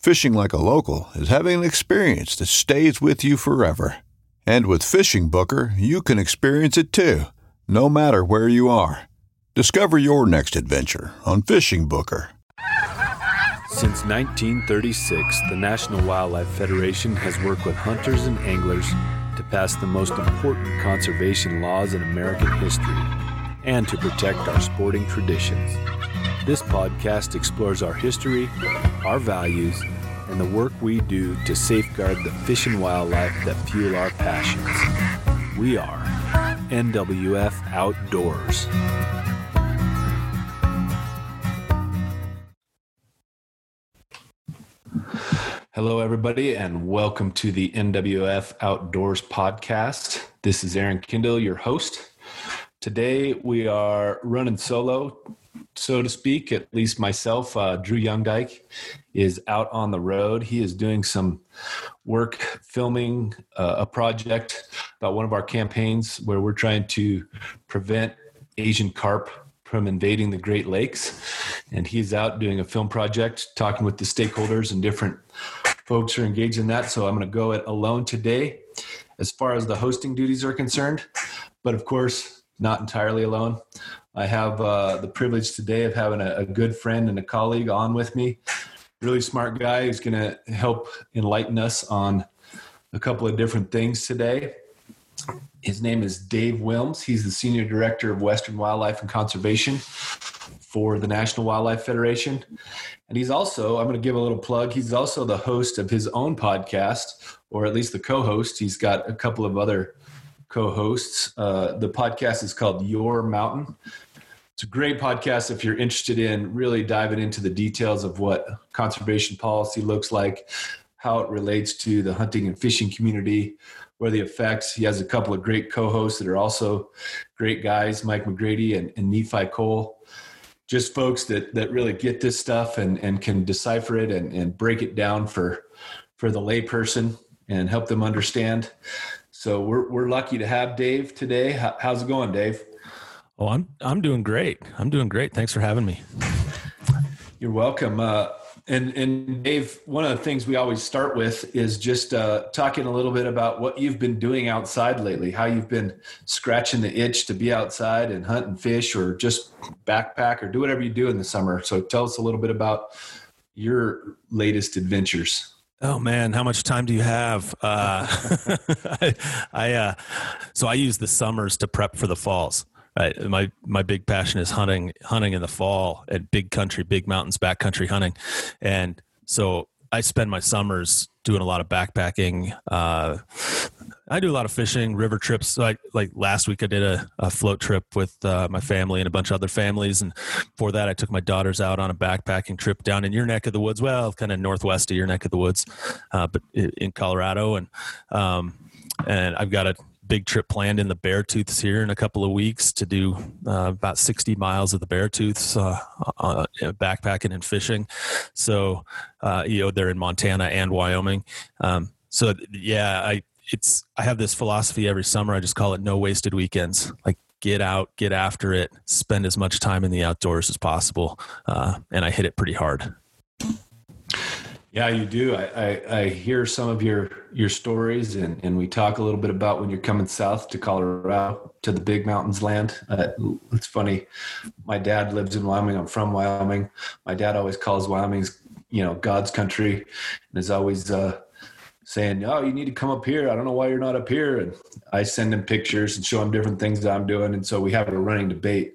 Fishing like a local is having an experience that stays with you forever. And with Fishing Booker, you can experience it too, no matter where you are. Discover your next adventure on FishingBooker. Since 1936, the National Wildlife Federation has worked with hunters and anglers to pass the most important conservation laws in American history and to protect our sporting traditions. This podcast explores our history, our values, and the work we do to safeguard the fish and wildlife that fuel our passions. We are NWF Outdoors. Hello, everybody, and welcome to the NWF Outdoors podcast. This is Aaron Kindle, your host. Today, we are running solo, so to speak. At least myself, uh, Drew Youngdyke, is out on the road. He is doing some work filming uh, a project about one of our campaigns where we're trying to prevent Asian carp from invading the Great Lakes. And he's out doing a film project, talking with the stakeholders and different folks are engaged in that. So I'm going to go it alone today as far as the hosting duties are concerned. But of course, not entirely alone. I have uh, the privilege today of having a, a, good friend and a colleague on with me. Really smart guy who's going to help enlighten us on a couple of different things today. His name is Dave Willms. He's the Senior Director of Western Wildlife and Conservation for the National Wildlife Federation. And he's also, I'm going to give a little plug, he's also the host of his own podcast, or at least the co host. He's got a couple of other co hosts. Uh, the podcast is called Your Mountain. It's a great podcast if you're interested in really diving into the details of what conservation policy looks like, how it relates to the hunting and fishing community, where the effects. He has a couple of great co-hosts that are also great guys, Mike McGrady and, and Nephi Cole. Just folks that that really get this stuff and and can decipher it and, and break it down for for the layperson and help them understand. So we're we're lucky to have Dave today. how's it going, Dave? Oh, I'm I'm doing great. I'm doing great. Thanks for having me. You're welcome. Uh, and and Dave, one of the things we always start with is just uh, talking a little bit about what you've been doing outside lately. How you've been scratching the itch to be outside and hunt and fish, or just backpack, or do whatever you do in the summer. So tell us a little bit about your latest adventures. Oh man, how much time do you have? Uh, I, I uh, so I use the summers to prep for the falls. Right. My my big passion is hunting hunting in the fall at big country, big mountains, backcountry hunting, and so I spend my summers doing a lot of backpacking. Uh, I do a lot of fishing, river trips. I, like last week, I did a, a float trip with uh, my family and a bunch of other families, and for that, I took my daughters out on a backpacking trip down in your neck of the woods. Well, kind of northwest of your neck of the woods, uh, but in Colorado, and um, and I've got a big trip planned in the Beartooths here in a couple of weeks to do uh, about 60 miles of the Beartooths, uh, uh, backpacking and fishing. So, uh, you know, they're in Montana and Wyoming. Um, so yeah, I, it's I have this philosophy every summer. I just call it no wasted weekends. Like get out, get after it, spend as much time in the outdoors as possible, uh, and I hit it pretty hard. Yeah, you do. I, I, I, hear some of your your stories, and, and we talk a little bit about when you're coming south to Colorado to the Big Mountains land. Uh, it's funny. My dad lives in Wyoming. I'm from Wyoming. My dad always calls Wyoming's you know God's country, and is always uh, saying, "Oh, you need to come up here. I don't know why you're not up here." And I send him pictures and show him different things that I'm doing, and so we have a running debate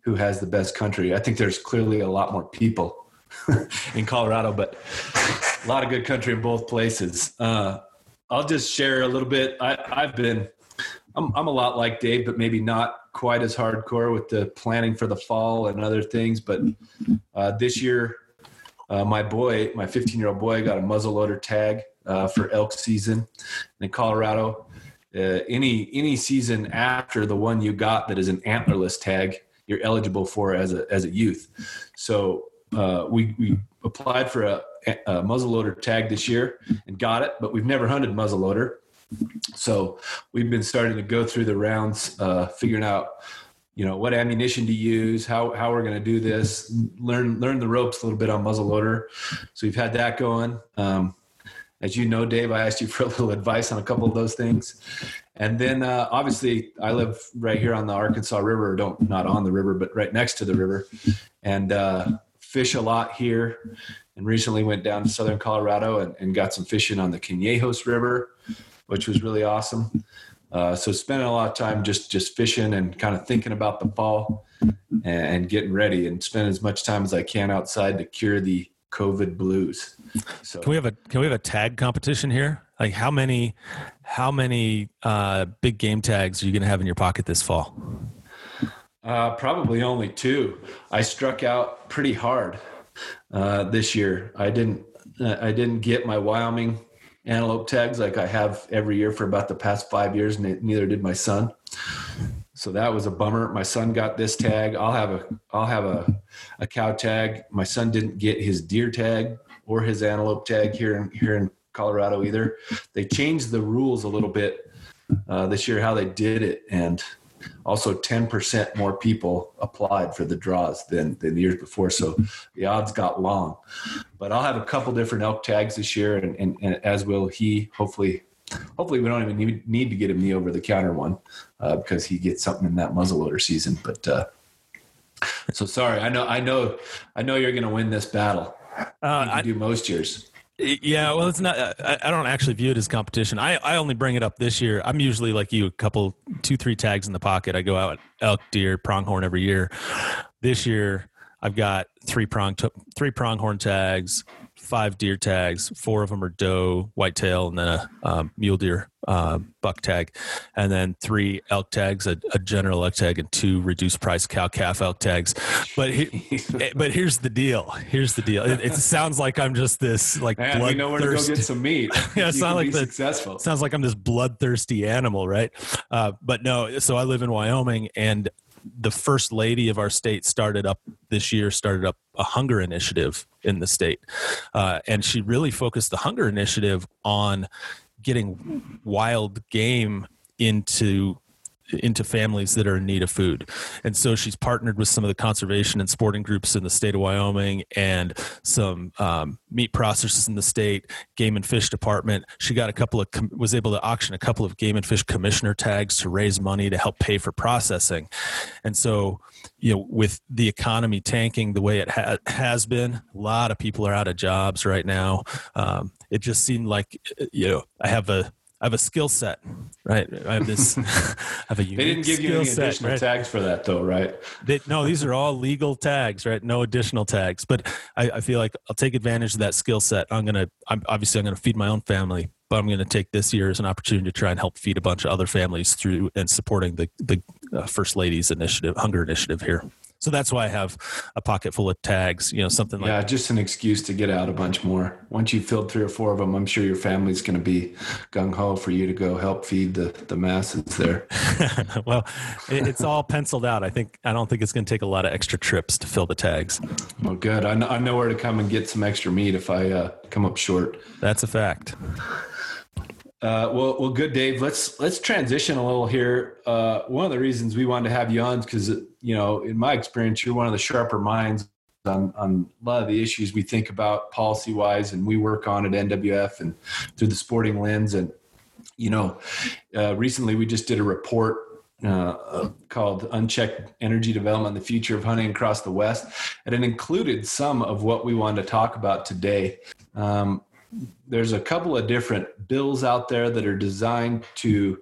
who has the best country. I think there's clearly a lot more people in Colorado, but a lot of good country in both places. Uh, I'll just share a little bit. I, have been, I'm, I'm a lot like Dave, but maybe not quite as hardcore with the planning for the fall and other things. But uh, this year, uh, my boy, my 15 year old boy, got a muzzleloader tag uh, for elk season in Colorado. Uh, any any season after the one you got that is an antlerless tag, you're eligible for as a as a youth. So uh, we, we applied for a, a muzzleloader tag this year and got it, but we've never hunted muzzleloader. So we've been starting to go through the rounds, uh, figuring out, you know, what ammunition to use, how how we're going to do this, learn learn the ropes a little bit on muzzleloader. So we've had that going. Um, as you know, Dave, I asked you for a little advice on a couple of those things, and then uh, obviously I live right here on the Arkansas River, don't not on the river, but right next to the river, and uh, fish a lot here and recently went down to southern Colorado and, and got some fishing on the Conejos River, which was really awesome. Uh, so spending a lot of time just just fishing and kind of thinking about the fall and, and, getting ready and spend as much time as I can outside to cure the COVID blues. So can we have a can we have a tag competition here? Like how many how many uh, big game tags are you going to have in your pocket this fall? Uh, probably only two. I struck out pretty hard uh, this year. I didn't. Uh, I didn't get my Wyoming antelope tags like I have every year for about the past five years. and Neither did my son. So that was a bummer. My son got this tag. I'll have a. I'll have a, a cow tag. My son didn't get his deer tag or his antelope tag here in here in Colorado either. They changed the rules a little bit uh, this year how they did it and also, 10% more people applied for the draws than, than the years before. So the odds got long. But I'll have a couple different elk tags this year, and, and, and as will he. Hopefully, hopefully we don't even need, need to get him the over the counter one uh, because he gets something in that muzzleloader season. But uh, so sorry, I know, I know, I know you're going to win this battle. Uh, I do most years. Yeah, well, it's not. I, don't actually view it as competition. I, I only bring it up this year. I'm usually like you, a couple, two, three tags in the pocket. I go out elk, deer, pronghorn every year. This year, I've got three prong, three pronghorn tags, five deer tags. Four of them are doe, whitetail, and then a um, mule deer uh, buck tag, and then three elk tags, a, a, general elk tag, and two reduced price cow calf elk tags. But he, eh, but here's the deal. Here's the deal. It, it sounds like I'm just this like Man, we know where to go get some meat. yeah, it sounds like the, successful. Sounds like I'm this bloodthirsty animal, right? Uh, but no. So I live in Wyoming, and the first lady of our state started up this year started up a hunger initiative in the state. Uh, and she really focused the hunger initiative on getting wild game into into families that are in need of food. And so she's partnered with some of the conservation and sporting groups in the state of Wyoming and some um, meat processors in the state, game and fish department. She got a couple of, was able to auction a couple of game and fish commissioner tags to raise money to help pay for processing. And so, you know, with the economy tanking the way it ha- has been, a lot of people are out of jobs right now. Um, it just seemed like, you know, I have a, I have a skill set, right? I have this. I have a unique They didn't give you any set, additional right? tags for that, though, right? They, no, these are all legal tags, right? No additional tags. But I, I feel like I'll take advantage of that skill set. I'm gonna. I'm obviously I'm gonna feed my own family, but I'm gonna take this year as an opportunity to try and help feed a bunch of other families through and supporting the the uh, First Ladies Initiative, Hunger Initiative here. So that's why I have a pocket full of tags, you know, something like Yeah, just an excuse to get out a bunch more. Once you've filled three or four of them, I'm sure your family's going to be gung ho for you to go help feed the, the masses there. well, it's all penciled out. I think, I don't think it's going to take a lot of extra trips to fill the tags. Well, good. I know, I know where to come and get some extra meat if I uh, come up short. That's a fact. Uh, well, well, good, Dave. Let's let's transition a little here. Uh, one of the reasons we wanted to have you on is because you know, in my experience, you're one of the sharper minds on, on a lot of the issues we think about policy wise, and we work on at NWF and through the sporting lens. And you know, uh, recently we just did a report uh, called Unchecked Energy Development the Future of Hunting Across the West. And it included some of what we wanted to talk about today. Um, there's a couple of different bills out there that are designed to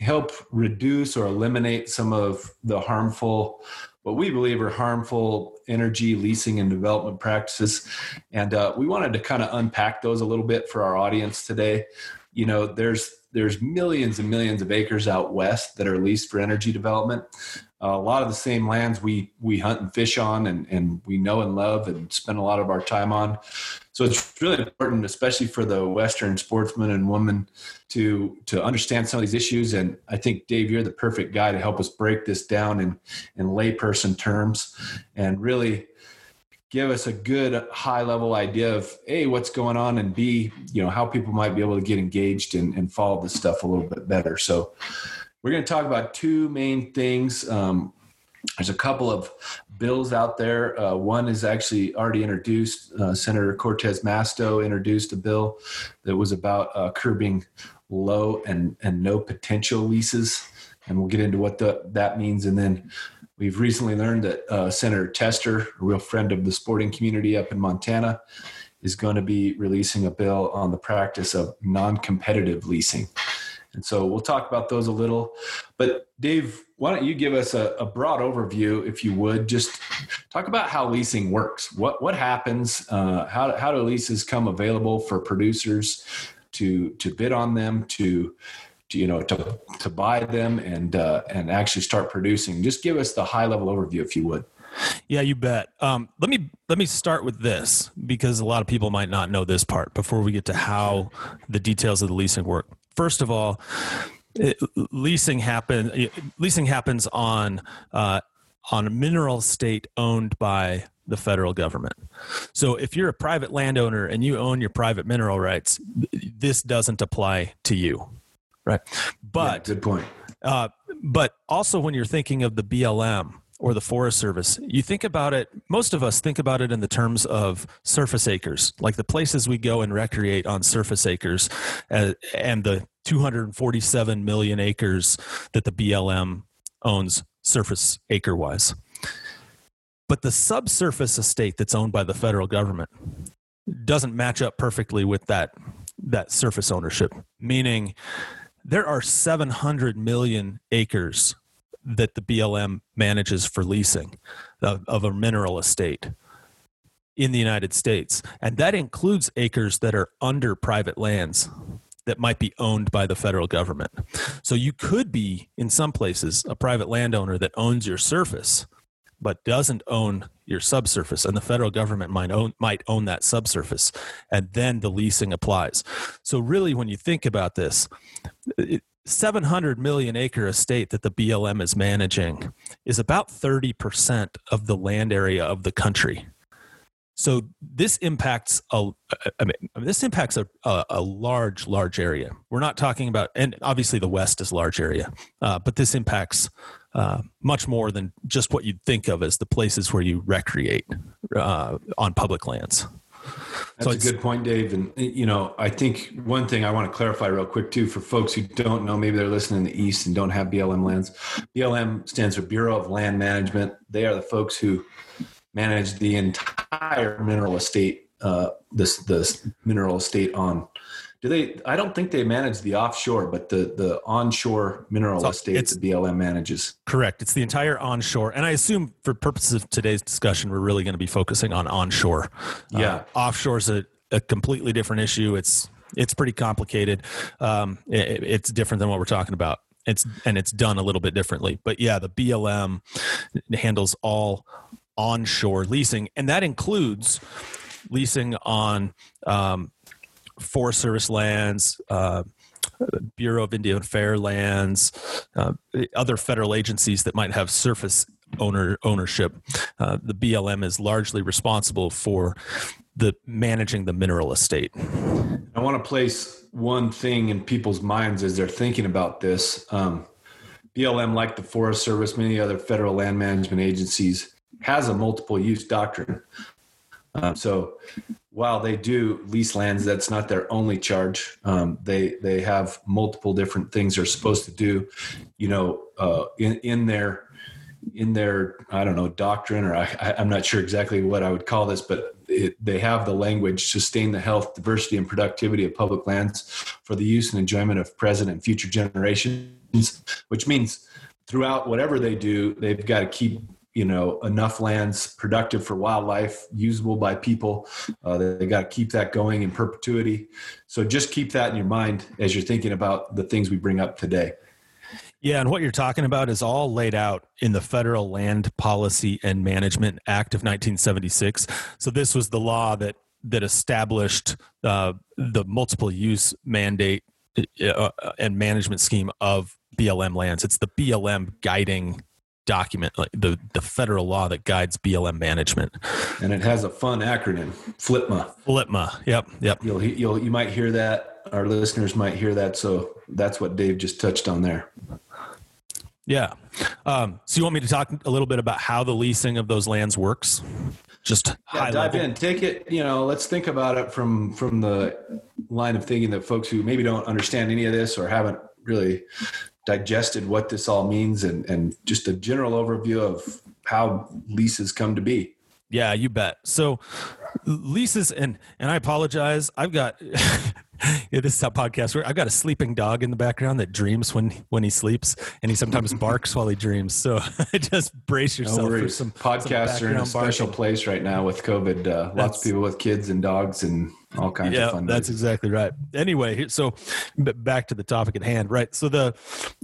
help reduce or eliminate some of the harmful what we believe are harmful energy leasing and development practices and uh, we wanted to kind of unpack those a little bit for our audience today you know there's there's millions and millions of acres out west that are leased for energy development. A lot of the same lands we we hunt and fish on, and and we know and love and spend a lot of our time on. So it's really important, especially for the Western sportsman and woman, to to understand some of these issues. And I think Dave, you're the perfect guy to help us break this down in in layperson terms, and really give us a good high level idea of a what's going on and b you know how people might be able to get engaged and, and follow this stuff a little bit better so we're going to talk about two main things. Um, there's a couple of bills out there. Uh, one is actually already introduced. Uh, senator cortez masto introduced a bill that was about uh, curbing low and, and no potential leases and we'll get into what the, that means. And then We've recently learned that uh, Senator Tester, a real friend of the sporting community up in Montana, is going to be releasing a bill on the practice of non competitive leasing. And so we'll talk about those a little. But Dave, why don't you give us a, a, broad overview, if you would? Just talk about how leasing works. What what happens? Uh, how how do leases come available for producers to to bid on them? To to, you know to to buy them and uh, and actually start producing. Just give us the high level overview, if you would. Yeah, you bet. Um, let me let me start with this because a lot of people might not know this part before we get to how the details of the leasing work. First of all, it, leasing happen leasing happens on uh, on a mineral state owned by the federal government. So if you're a private landowner and you own your private mineral rights, this doesn't apply to you right? But yeah, good point. Uh, but also when you're thinking of the BLM or the Forest Service, you think about it. Most of us think about it in the terms of surface acres, like the places we go and recreate on surface acres, uh, and the 247 million acres that the BLM owns surface acre wise. But the subsurface estate that's owned by the federal government doesn't match up perfectly with that that surface ownership, meaning there are 700 million acres that the BLM manages for leasing of, of, a mineral estate in the United States. And that includes acres that are under private lands that might be owned by the federal government. So you could be, in some places, a private landowner that owns your surface but doesn't own your subsurface and the federal government might own might own that subsurface and then the leasing applies so really when you think about this it, 700 million acre estate that the BLM is managing is about 30% of the land area of the country so this impacts a, I mean, this impacts a, a, a, large, large area. We're not talking about, and obviously the West is large area, uh, but this impacts uh, much more than just what you'd think of as the places where you recreate uh, on public lands. That's so a good point, Dave. And you know, I think one thing I want to clarify real quick too for folks who don't know, maybe they're listening in the East and don't have BLM lands. BLM stands for Bureau of Land Management. They are the folks who manage the entire mineral estate, uh, this this mineral estate on do they? I don't think they manage the offshore, but the the onshore mineral so estates the BLM manages. Correct. It's the entire onshore, and I assume for purposes of today's discussion, we're really going to be focusing on onshore. Yeah, uh, offshore is a, a completely different issue. It's it's pretty complicated. Um, it, it's different than what we're talking about. It's and it's done a little bit differently. But yeah, the BLM handles all onshore leasing, and that includes leasing on um, Forest Service lands, uh, Bureau of Indian Affairs lands, uh, other federal agencies that might have surface owner ownership. Uh, the BLM is largely responsible for the managing the mineral estate. I want to place one thing in people's minds as they're thinking about this. Um, BLM, like the Forest Service, many other federal land management agencies, has a multiple use doctrine. Um, so while they do lease lands, that's not their only charge. Um, they they have multiple different things they're supposed to do. You know, uh, in in their in their I don't know doctrine, or I, I'm not sure exactly what I would call this, but it, they have the language sustain the health, diversity, and productivity of public lands for the use and enjoyment of present and future generations, which means throughout whatever they do, they've got to keep you know enough lands productive for wildlife usable by people uh, they got to keep that going in perpetuity so just keep that in your mind as you're thinking about the things we bring up today yeah, and what you're talking about is all laid out in the Federal Land Policy and Management Act of 1976. So this was the law that that established uh, the multiple use mandate uh, and management scheme of BLM lands. It's the BLM guiding document, like the the federal law that guides BLM management. And it has a fun acronym, FLPMA. FLPMA. Yep. Yep. You'll you'll you might hear that. Our listeners might hear that. So that's what Dave just touched on there. Yeah. Um, so you want me to talk a little bit about how the leasing of those lands works? Just yeah, high dive level. in. Take it. You know, let's think about it from from the line of thinking that folks who maybe don't understand any of this or haven't really digested what this all means and and just a general overview of how leases come to be. Yeah, you bet. So leases and and I apologize. I've got yeah, this is a podcast where I've got a sleeping dog in the background that dreams when when he sleeps, and he sometimes barks while he dreams. So just brace yourself No for some Podcasts some are in a special barking. place right now with COVID. Uh, lots of people with kids and dogs and all kinds yeah, of fun. that's things. exactly right. Anyway, so back to the topic at hand, right? So the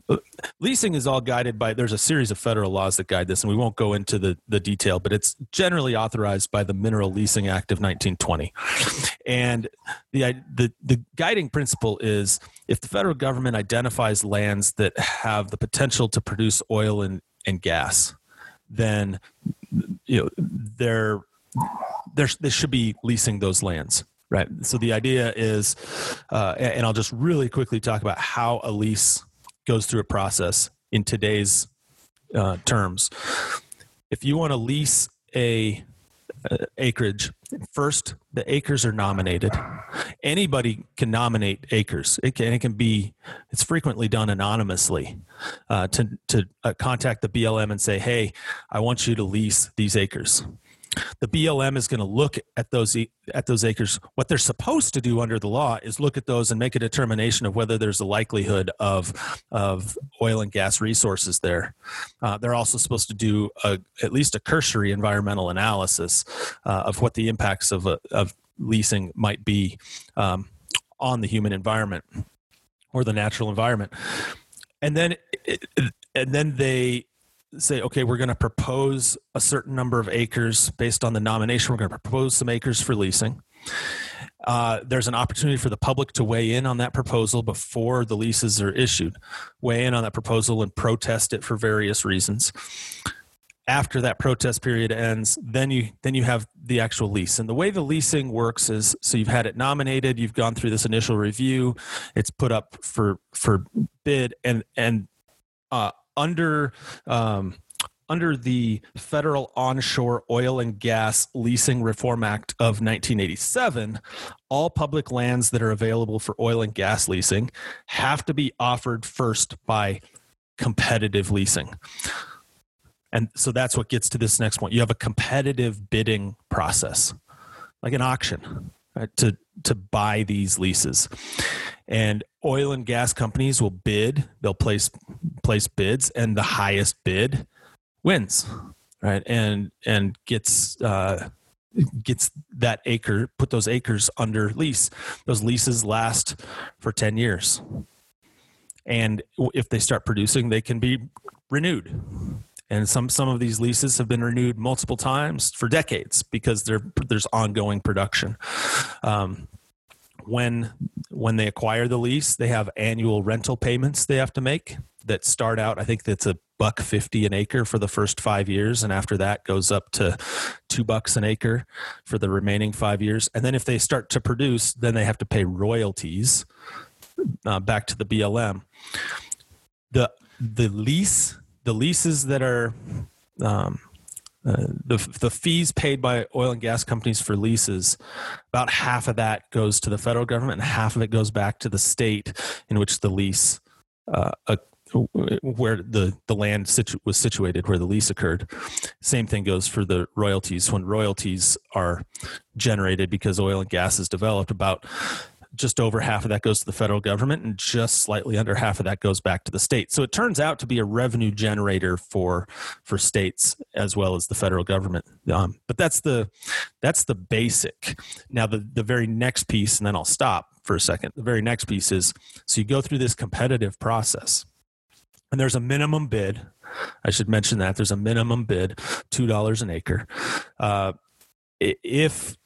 uh, leasing is all guided by. There's a series of federal laws that guide this, and we won't go into the the detail, but it's generally authorized by the Mineral Leasing Act of 1920. And the the the guiding principle is if the federal government identifies lands that have the potential to produce oil and and gas, then you know they're there they should be leasing those lands right. So the idea is uh, and i'll just really quickly talk about how a lease goes through a process in today's uh, terms. If you want to lease a uh, acreage first the acres are nominated. Anybody can nominate acres. It can, it can be it's frequently done anonymously uh, to, to uh, contact the blm and say hey i want you to lease these acres the BLM is going to look at those at those acres. What they're supposed to do under the law is look at those and make a determination of whether there's a likelihood of of oil and gas resources there. Uh, they're also supposed to do a, at least a cursory environmental analysis uh, of what the impacts of of leasing might be um, on the human environment or the natural environment, and then it, and then they say, okay, we're going to propose a certain number of acres based on the nomination. We're going to propose some acres for leasing. Uh, there's an opportunity for the public to weigh in on that proposal before the leases are issued, weigh in on that proposal and protest it for various reasons. After that protest period ends, then you then you have the actual lease. And the way the leasing works is so you've had it nominated, you've gone through this initial review, it's put up for for bid, and and uh, under um, under the Federal Onshore Oil and Gas Leasing Reform Act of 1987, all public lands that are available for oil and gas leasing have to be offered first by competitive leasing. And so that's what gets to this next point. You have a competitive bidding process, like an auction, right, to to buy these leases. And oil and gas companies will bid, they'll place place bids and the highest bid wins, right? And and gets uh gets that acre put those acres under lease. Those leases last for 10 years. And if they start producing, they can be renewed and some some of these leases have been renewed multiple times for decades because there there's ongoing production. Um, when when they acquire the lease, they have annual rental payments they have to make that start out. I think that's a buck 50 an acre for the first five years and after that goes up to two bucks an acre for the remaining five years and then if they start to produce then they have to pay royalties uh, back to the blm the the lease the leases that are um, uh, the the fees paid by oil and gas companies for leases, about half of that goes to the federal government, and half of it goes back to the state in which the lease, uh, uh, where the the land situ- was situated, where the lease occurred. Same thing goes for the royalties. When royalties are generated because oil and gas is developed, about just over half of that goes to the federal government and just slightly under half of that goes back to the state. So it turns out to be a revenue generator for for states as well as the federal government. Um, but that's the that's the basic. Now the the very next piece and then i'll stop for a second. The very next piece is so you go through this competitive process and there's a minimum bid. I should mention that there's a minimum bid $2 an acre. Uh, if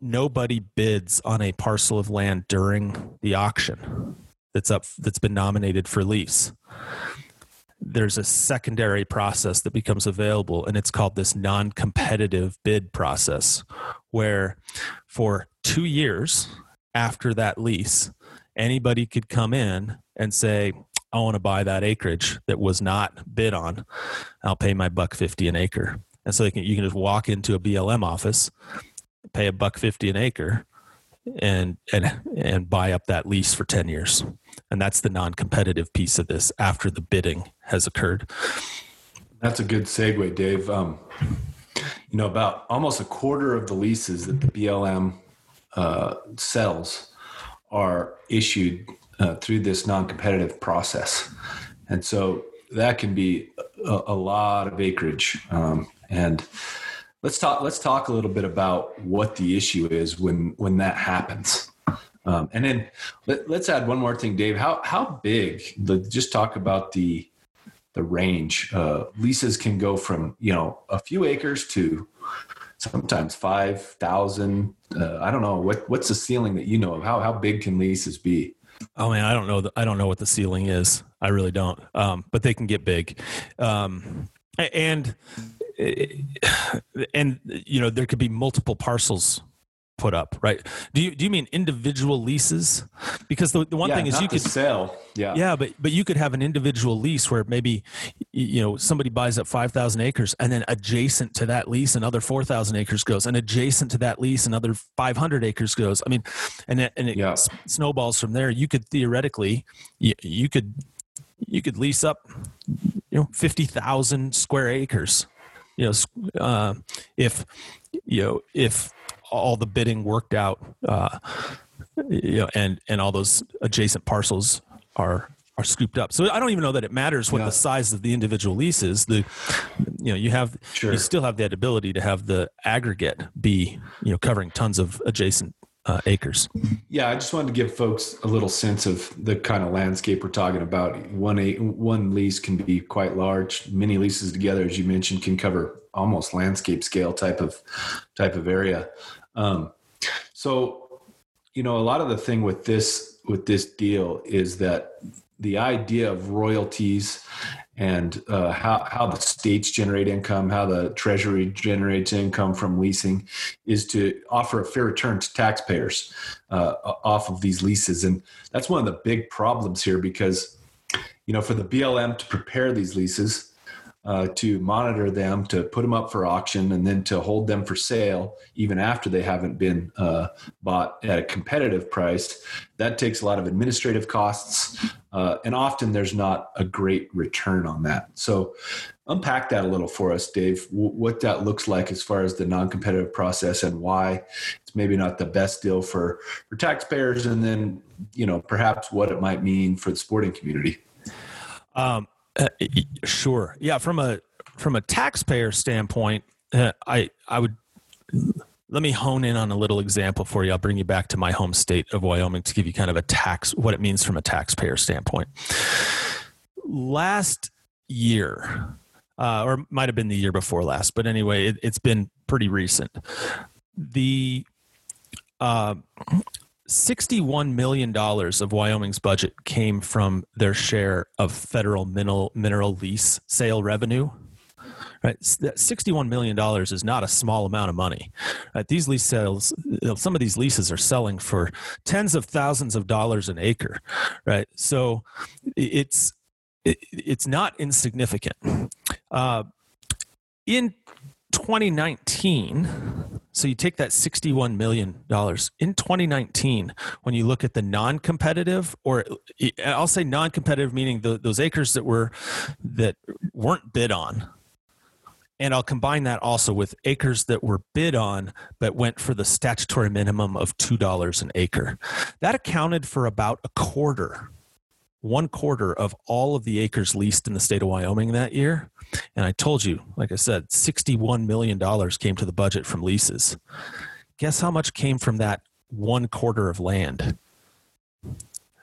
nobody bids on a parcel of land during the auction that's up that's been nominated for lease there's a secondary process that becomes available and it's called this non-competitive bid process where for 2 years after that lease anybody could come in and say I want to buy that acreage that was not bid on. I'll pay my buck 50 an acre. And so can, you can just walk into a BLM office pay a buck fifty an acre and and and buy up that lease for 10 years. And that's the non-competitive piece of this after the bidding has occurred. That's a good segue dave. Um, you know about almost a quarter of the leases that the blm uh, sells are issued uh, through this non-competitive process. And so that can be a, a lot of acreage um, and let's talk let's talk a little bit about what the issue is when when that happens. Um, and then let, us add one more thing dave. How how big the just talk about the the range. Uh, leases can go from you know a few acres to sometimes 5000 uh, i don't know. What what's the ceiling that you know of? How how big can leases be? Oh man i don't know the, i don't know what the ceiling is. I really don't. Um, but they can get big. Um, and and you know there could be multiple parcels put up, right? Do you do you mean individual leases? Because the, the one yeah, thing is you could sell, yeah, yeah, but but you could have an individual lease where maybe you know somebody buys up five thousand acres, and then adjacent to that lease, another four thousand acres goes, and adjacent to that lease, another five hundred acres goes. I mean, and it, and it yeah. snowballs from there. You could theoretically, you, you could you could lease up, you know, fifty thousand square acres you know, uh, if you know if all the bidding worked out, uh, you know, and and all those adjacent parcels are are scooped up. So I don't even know that it matters what yeah. the size of the individual lease is. The you know you have sure. you still have that ability to have the aggregate be you know covering tons of adjacent uh, acres. Yeah, I just wanted to give folks a little sense of the kind of landscape we're talking about. One one lease can be quite large. Many leases together, as you mentioned, can cover almost landscape scale type of type of area. Um, so, you know, a lot of the thing with this with this deal is that the idea of royalties and uh, how, how the states generate income, how the treasury generates income from leasing, is to offer a fair return to taxpayers uh, off of these leases. And that's one of the big problems here because, you know, for the BLM to prepare these leases, uh, to monitor them, to put them up for auction, and then to hold them for sale even after they haven't been uh, bought at a competitive price. That takes a lot of administrative costs, uh, and often there's not a great return on that. So, unpack that a little for us, Dave. W- what that looks like as far as the non-competitive process and why it's maybe not the best deal for for taxpayers, and then you know perhaps what it might mean for the sporting community. Um, uh, sure. Yeah. From a from a taxpayer standpoint, uh, I I would let me hone in on a little example for you. I'll bring you back to my home state of Wyoming to give you kind of a tax what it means from a taxpayer standpoint. Last year, uh, or might have been the year before last, but anyway, it, has been pretty recent. The uh, $61 million of Wyoming's budget came from their share of federal mineral, mineral lease sale revenue. Right, $61 million is not a small amount of money. Right? These lease sales, some of these leases are selling for tens of thousands of dollars an acre. Right, so it's it, it's not insignificant. Uh, in 2019, so you take that $61 million in 2019, when you look at the non competitive, or eh, I'll say non competitive, meaning the, those acres that were that weren't bid on. And I'll combine that also with acres that were bid on but went for the statutory minimum of $2 an acre. That accounted for about a quarter one quarter of all of the acres leased in the state of Wyoming that year. And I told you, like I said, $61 million came to the budget from leases. Guess how much came from that one quarter of land?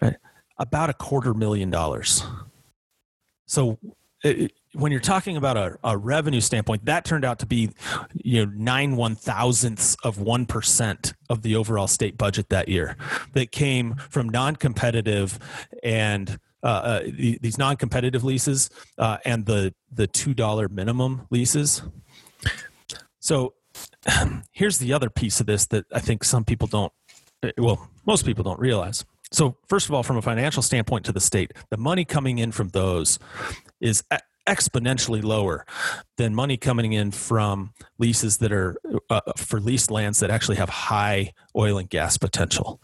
Right? About a quarter million dollars. So it, when you're talking about a, a, revenue standpoint, that turned out to be, you know, nine one thousandths of one percent of the overall state budget that year. That came from non-competitive and uh, uh, these non-competitive leases uh, and the the two dollar minimum leases. So here's the other piece of this that I think some people don't. Well, most people don't realize. So first of all, from a financial standpoint to the state, the money coming in from those is exponentially lower than money coming in from leases that are uh, for leased lands that actually have high oil and gas potential.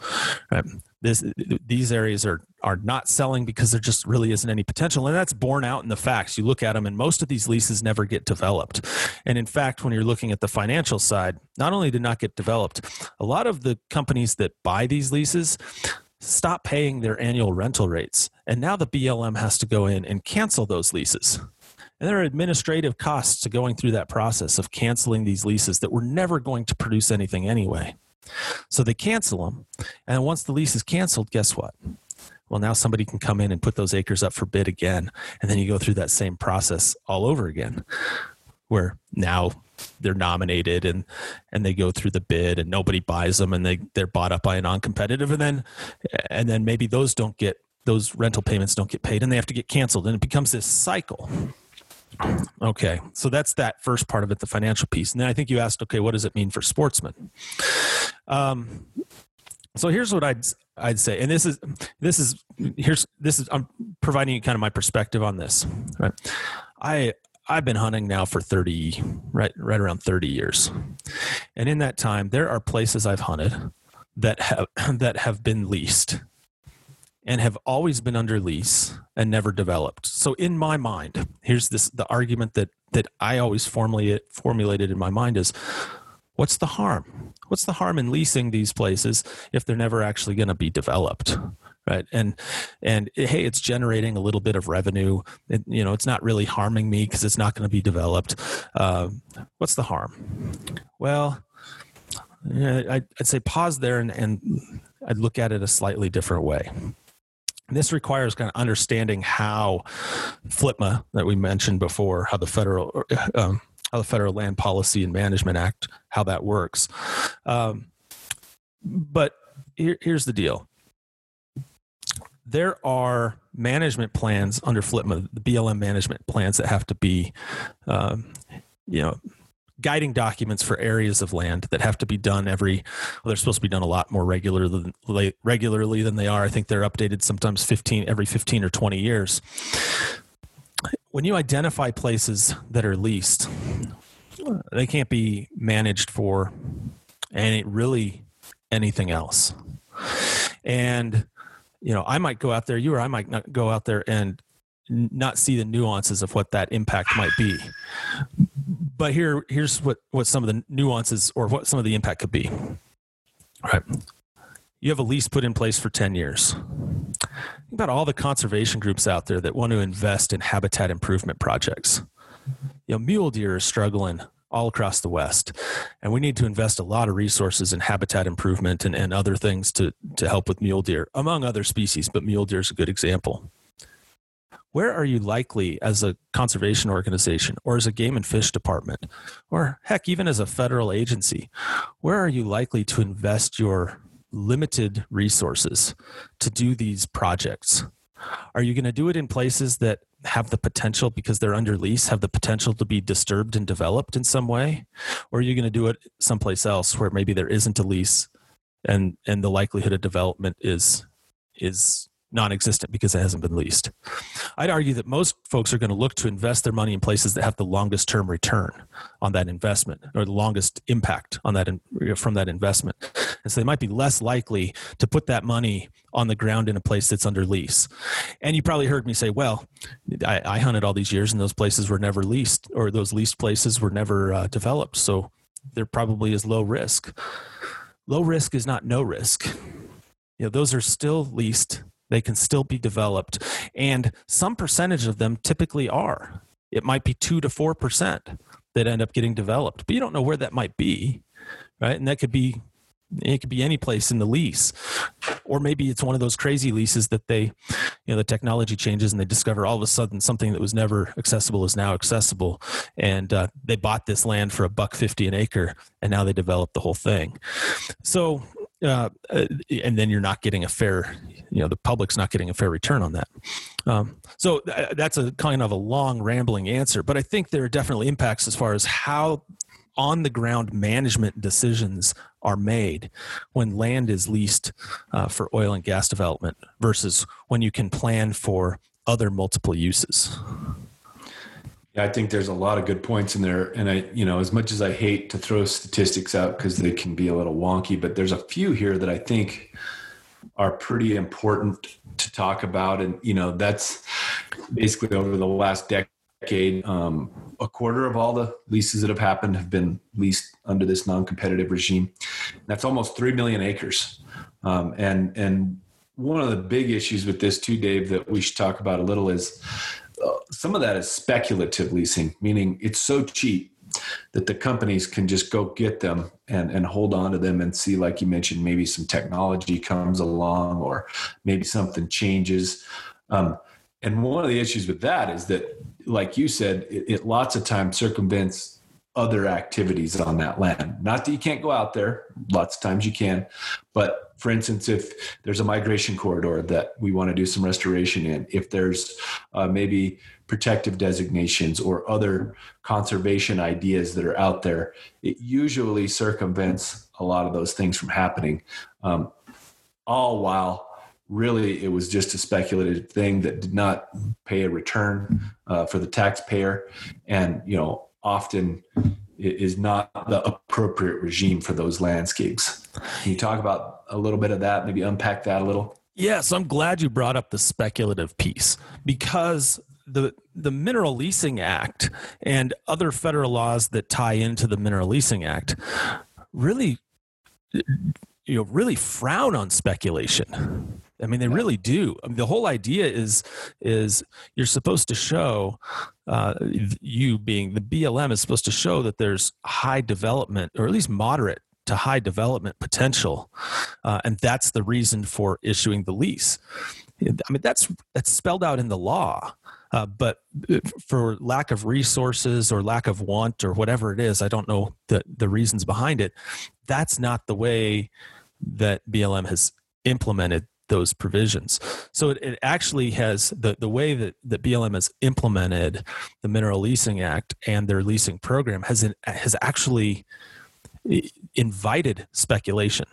Right? This, these areas are are not selling because there just really isn't any potential, and that's borne out in the facts. You look at them, and most of these leases never get developed. And in fact, when you're looking at the financial side, not only did not get developed, a lot of the companies that buy these leases stop paying their annual rental rates. And now the BLM has to go in and cancel those leases. And there are administrative costs to going through that process of canceling these leases that were never going to produce anything anyway. So they cancel them. And once the lease is canceled, guess what? Well, now somebody can come in and put those acres up for bid again. And then you go through that same process all over again, where now they're nominated and and they go through the bid and nobody buys them and they they're bought up by a non-competitive and then and then maybe those don't get those rental payments don't get paid and they have to get canceled and it becomes this cycle. Okay so that's that first part of it the financial piece. And then i think you asked okay what does it mean for sportsmen? Um so here's what i'd i'd say and this is this is here's this is i'm providing you kind of my perspective on this right? I I've been hunting now for 30, right, right around 30 years. And in that time, there are places I've hunted that have, that have been leased and have always been under lease and never developed. So in my mind, here's this, the argument that, that I always formally formulated in my mind is, what's the harm? What's the harm in leasing these places if they're never actually going to be developed? Right? And and hey it's generating a little bit of revenue. It, you know it's not really harming me because it's not going to be developed. Uh, what's the harm? Well I'd, say pause there and, and i'd look at it a slightly different way. This requires kind of understanding how FLPMA that we mentioned before, how the federal um, how the federal land policy and management act how that works. Um, but here, here's the deal: there are management plans under FLPMA, the BLM management plans that have to be, um, you know, guiding documents for areas of land that have to be done every. Well, they're supposed to be done a lot more regularly than regularly than they are. I think they're updated sometimes fifteen every fifteen or twenty years. When you identify places that are leased, they can't be managed for any really anything else, and you know, I might go out there, you or I might not go out there and not see the nuances of what that impact might be. But here, here's what, what some of the nuances or what some of the impact could be. All right. You have a lease put in place for 10 years. Think about all the conservation groups out there that want to invest in habitat improvement projects. You know, mule deer are struggling all across the West. And we need to invest a lot of resources in habitat improvement and, and other things to, to help with mule deer, among other species, but mule deer is a good example. Where are you likely as a conservation organization or as a game and fish department, or heck, even as a federal agency, where are you likely to invest your limited resources to do these projects? Are you going to do it in places that have the potential because they're under lease have the potential to be disturbed and developed in some way? Or are you going to do it someplace else where maybe there isn't a lease and and the likelihood of development is is non-existent because it hasn't been leased. I'd argue that most folks are going to look to invest their money in places that have the longest term return on that investment or the longest impact on that from that investment. And so they might be less likely to put that money on the ground in a place that's under lease. And you probably heard me say, well, I, I hunted all these years and those places were never leased or those leased places were never uh, developed. So there probably is low risk. Low risk is not no risk. You know, those are still leased they can still be developed. And some percentage of them typically are. It might be 2 to 4% that end up getting developed, but you don't know where that might be, right? And that could be it could be any place in the lease or maybe it's one of those crazy leases that they you know the technology changes and they discover all of a sudden something that was never accessible is now accessible and uh, they bought this land for a buck 50 an acre and now they develop the whole thing so uh, uh, and then you're not getting a fair, you know, the public's not getting a fair return on that. Um, so th- uh, that's a kind of a long, rambling answer, but I think there are definitely impacts as far as how on the ground management decisions are made when land is leased uh, for oil and gas development versus when you can plan for other multiple uses. I think there's a lot of good points in there. And I, you know, as much as I hate to throw statistics out because they can be a little wonky, but there's a few here that I think are pretty important to talk about. And, you know, that's basically over the last decade, um, a quarter of all the leases that have happened have been leased under this non competitive regime. That's almost 3 million acres. Um, and, and, one of the big issues with this too, Dave, that we should talk about a little is some of that is speculative leasing, meaning it's so cheap that the companies can just go get them and, and hold on to them and see, like you mentioned, maybe some technology comes along or maybe something changes. Um, and one of the issues with that is that, like you said, it, it lots of times circumvents other activities on that land. Not that you can't go out there, lots of times you can. But for instance, if there's a migration corridor that we want to do some restoration in, if there's uh, maybe protective designations or other conservation ideas that are out there, it usually circumvents a lot of those things from happening. Um, all while really it was just a speculative thing that did not pay a return uh, for the taxpayer and you know often is not the appropriate regime for those landscapes. Can you talk about a little bit of that, maybe unpack that a little? Yeah, so I'm glad you brought up the speculative piece because the the Mineral Leasing Act and other federal laws that tie into the Mineral Leasing Act really you know really frown on speculation I mean, they really do. I mean, the whole idea is is you're supposed to show uh, you being the BLM is supposed to show that there's high development or at least moderate to high development potential, uh, and that's the reason for issuing the lease. I mean, that's that's spelled out in the law. Uh, but uh, for lack of resources or lack of want or whatever it is, I don't know the, the reasons behind it. That's not the way that BLM has implemented those provisions. So it, it, actually has the, the way that, that BLM has implemented the Mineral Leasing Act and their leasing program has, in, has actually invited speculation.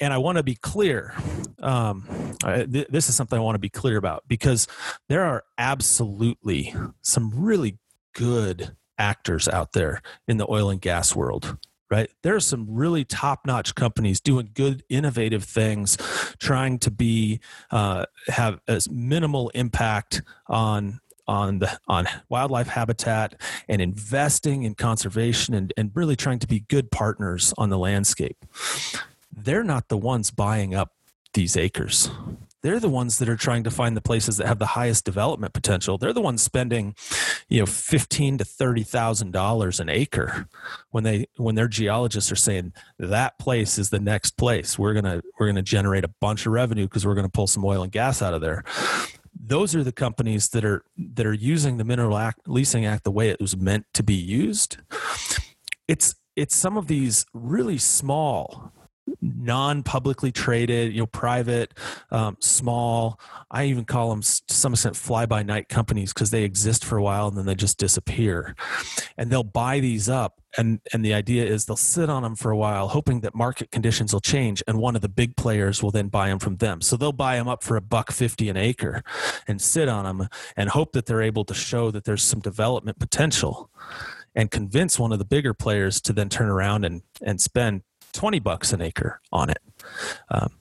And I want to be clear. Um, th- this is something I want to be clear about because there are absolutely some really good actors out there in the oil and gas world right? There are some really top notch companies doing good, innovative things, trying to be uh, have as minimal impact on on the on wildlife habitat and investing in conservation and, and really trying to be good partners on the landscape. They're not the ones buying up these acres they're the ones that are trying to find the places that have the highest development potential. They're the ones spending, you know, fifteen to thirty thousand dollars an acre when they when their geologists are saying that place is the next place. We're gonna we're gonna generate a bunch of revenue because we're gonna pull some oil and gas out of there. Those are the companies that are that are using the Mineral Act, Leasing Act the way it was meant to be used. It's it's some of these really small non-publicly traded, you know, private, um, small. I even call them to some extent fly-by-night companies because they exist for a while and then they just disappear. And they'll buy these up, and and the idea is they'll sit on them for a while, hoping that market conditions will change, and one of the big players will then buy them from them. So they'll buy them up for a buck fifty an acre, and sit on them and hope that they're able to show that there's some development potential and convince one of the bigger players to then turn around and, and spend 20 bucks an acre on it. Um,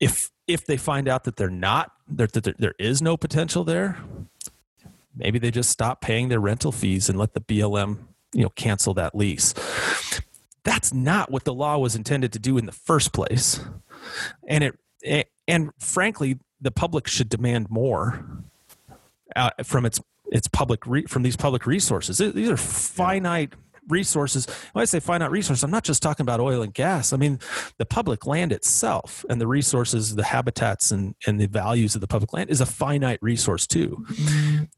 if if they find out that they're not that there, there is no potential there, maybe they just stop paying their rental fees and let the BLM you know cancel that lease. That's not what the law was intended to do in the first place, and it and frankly, the public should demand more uh, from its its public re- from these public resources. These are finite resources. When I say finite resources, I'm not just talking about oil and gas. I mean the public land itself and the resources, the habitats and, and the values of the public land is a finite resource too.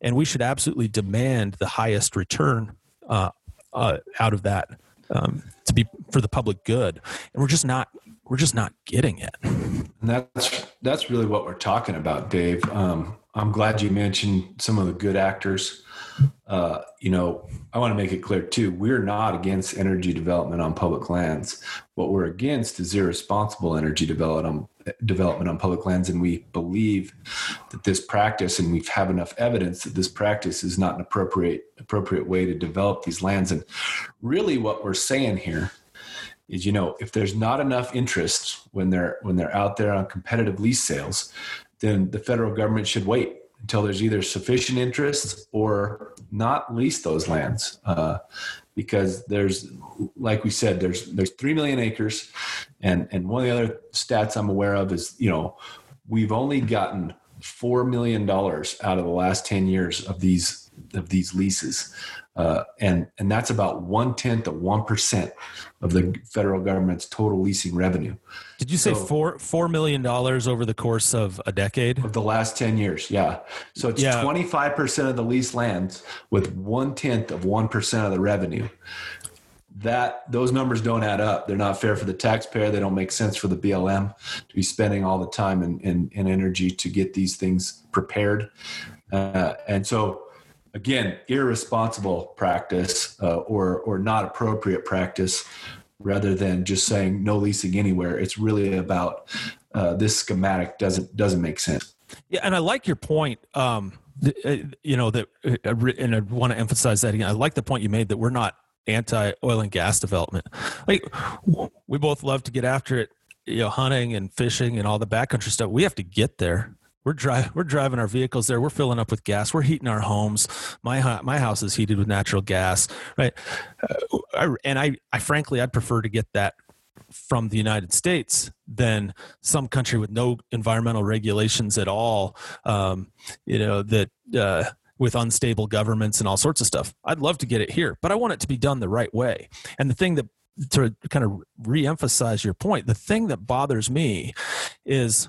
And we should absolutely demand the highest return uh, uh, out of that um, to be for the public good. And we're just not we're just not getting it. And that's that's really what we're talking about, Dave. Um, I'm glad you mentioned some of the good actors. Uh, you know, I want to make it clear too. We're not against energy development on public lands. What we're against is irresponsible energy development on, development on public lands, and we believe that this practice, and we have enough evidence that this practice is not an appropriate appropriate way to develop these lands. And really, what we're saying here is, you know, if there's not enough interest when they're when they're out there on competitive lease sales then the federal government should wait until there's either sufficient interest or not lease those lands. Uh, because there's, like we said, there's there's three million acres, and and one of the other stats I'm aware of is you know we've only gotten four million dollars out of the last ten years of these of these leases. Uh, and and that's about one tenth of one percent of the federal government's total leasing revenue. Did you say so, four four million dollars over the course of a decade of the last ten years? Yeah, so it's twenty five percent of the leased lands with one tenth of one percent of the revenue. That those numbers don't add up. They're not fair for the taxpayer. They don't make sense for the BLM to be spending all the time and, and, and energy to get these things prepared. Uh, and so again irresponsible practice uh, or or not appropriate practice rather than just saying no leasing anywhere. It's really about uh, this schematic doesn't doesn't make sense. Yeah and i like your point um, uh, you know that uh, and i want to emphasize that again. I like the point you made that we're not anti oil and gas development. Like we both love to get after it you know hunting and fishing and all the backcountry stuff. We have to get there we're driving we're driving our vehicles there. We're filling up with gas. We're heating our homes. My my house is heated with natural gas right? Uh, I, and I, I frankly i'd prefer to get that from the united states than some country with no environmental regulations at all um, you know that uh, with unstable governments and all sorts of stuff. I'd love to get it here but i want it to be done the right way. And the thing that to kind of re-emphasize your point the thing that bothers me is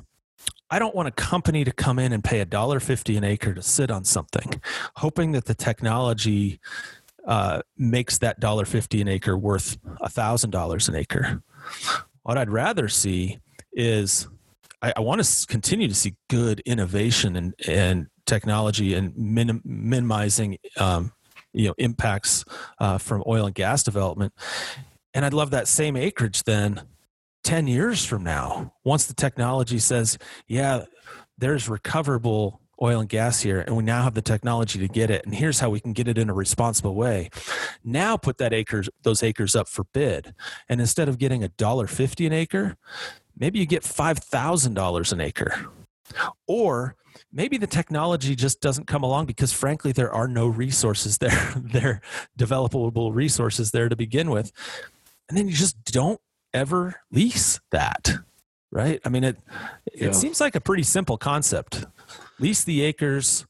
I don't want a company to come in and pay a dollar fifty an acre to sit on something, hoping that the technology uh, makes that dollar fifty an acre worth a thousand dollars an acre. What I'd rather see is I, I want to continue to see good innovation and and technology and minim, minimizing um, you know impacts uh, from oil and gas development. And I'd love that same acreage then 10 years from now, once the technology says, yeah, there's recoverable oil and gas here, and we now have the technology to get it, and here's how we can get it in a responsible way. Now put that acres, those acres up for bid. And instead of getting a dollar fifty an acre, maybe you get five thousand dollars an acre. Or maybe the technology just doesn't come along because frankly there are no resources there. there developable resources there to begin with. And then you just don't ever lease that right? I mean it it yeah. seems like a pretty simple concept. Lease the acres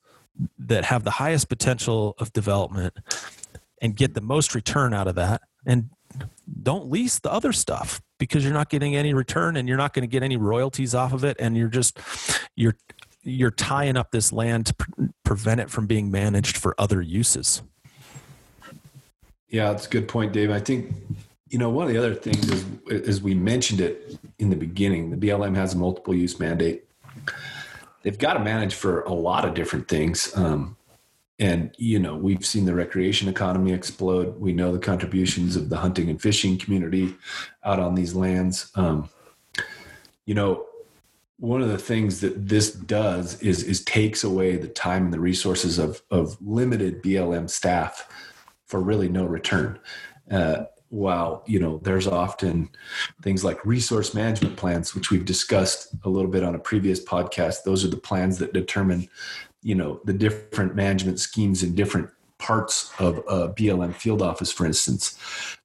that have the highest potential of development and get the most return out of that. And don't lease the other stuff because you're not getting any return and you're not going to get any royalties off of it. And you're just you're you're tying up this land to pre- prevent it from being managed for other uses. Yeah that's a good point dave. I think you know, one of the other things is, as we mentioned it in the beginning, the BLM has a multiple use mandate. They've got to manage for a lot of different things. Um, and, you know, we've seen the recreation economy explode. We know the contributions of the hunting and fishing community out on these lands. Um, you know, one of the things that this does is is takes away the time and the resources of of limited BLM staff for really no return. Uh, while you know there's often things like resource management plans which we've discussed a little bit on a previous podcast. Those are the plans that determine you know the different management schemes in different parts of a blm field office for instance.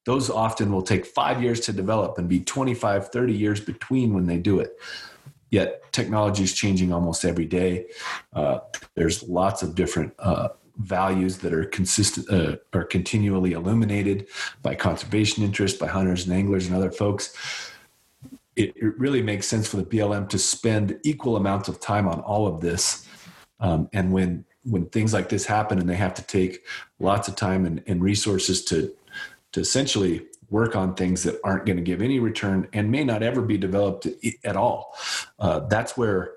Those often will take five years to develop and be 25 30 years between when they do it. Yet technology is changing almost every day. Uh, there's lots of different uh, values that are consistent uh, are continually illuminated by conservation interests by hunters and anglers and other folks it, it, really makes sense for the blm to spend equal amounts of time on all of this. Um, and when when things like this happen and they have to take lots of time and, and resources to to essentially work on things that aren't going to give any return and may not ever be developed at all uh, that's where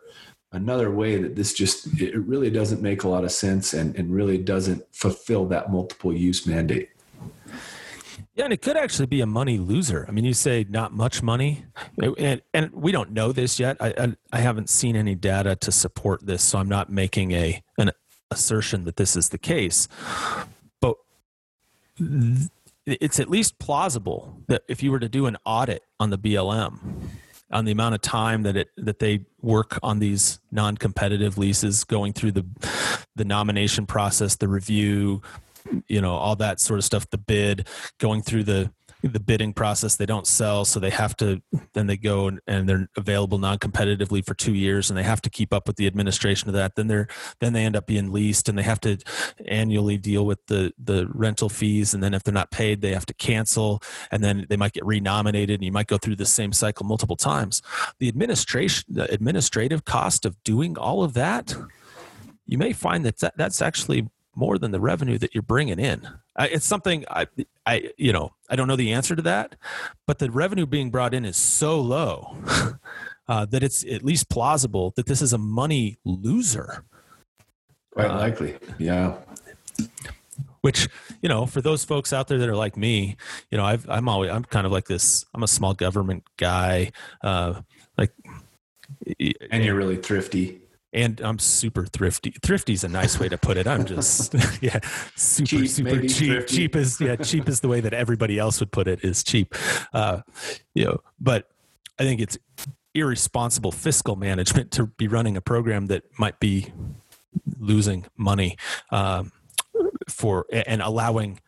another way that this just it really doesn't make a lot of sense and, and really doesn't fulfill that multiple use mandate yeah, and it could actually be a money loser. I mean, you say not much money, and, and we don't know this yet. I, I, I haven't seen any data to support this, so I'm not making a an assertion that this is the case. But it's at least plausible that if you were to do an audit on the BLM, on the amount of time that it that they work on these non-competitive leases, going through the the nomination process, the review, you know, all that sort of stuff, the bid, going through the the bidding process they don't sell so they have to then they go and, and, they're available non-competitively for two years and they have to keep up with the administration of that. Then they're then they end up being leased and they have to annually deal with the the rental fees. And then if they're not paid they have to cancel and then they might get renominated and you might go through the same cycle multiple times. The administration the administrative cost of doing all of that you may find that that's actually more than the revenue that you're bringing in. It's something I, I, you know, I don't know the answer to that, but the revenue being brought in is so low uh, that it's at least plausible that this is a money loser. Quite uh, likely, yeah. Which you know, for those folks out there that are like me, you know, I've, I'm always I'm kind of like this. I'm a small government guy, uh, like, and you're really thrifty and I'm super thrifty. Thrifty is a nice way to put it. I'm just yeah, super cheap, super cheap. Thrifty. Cheap is yeah, cheap is the way that everybody else would put it is cheap. Uh, you know, but I think it's irresponsible fiscal management to be running a program that might be losing money um, for and allowing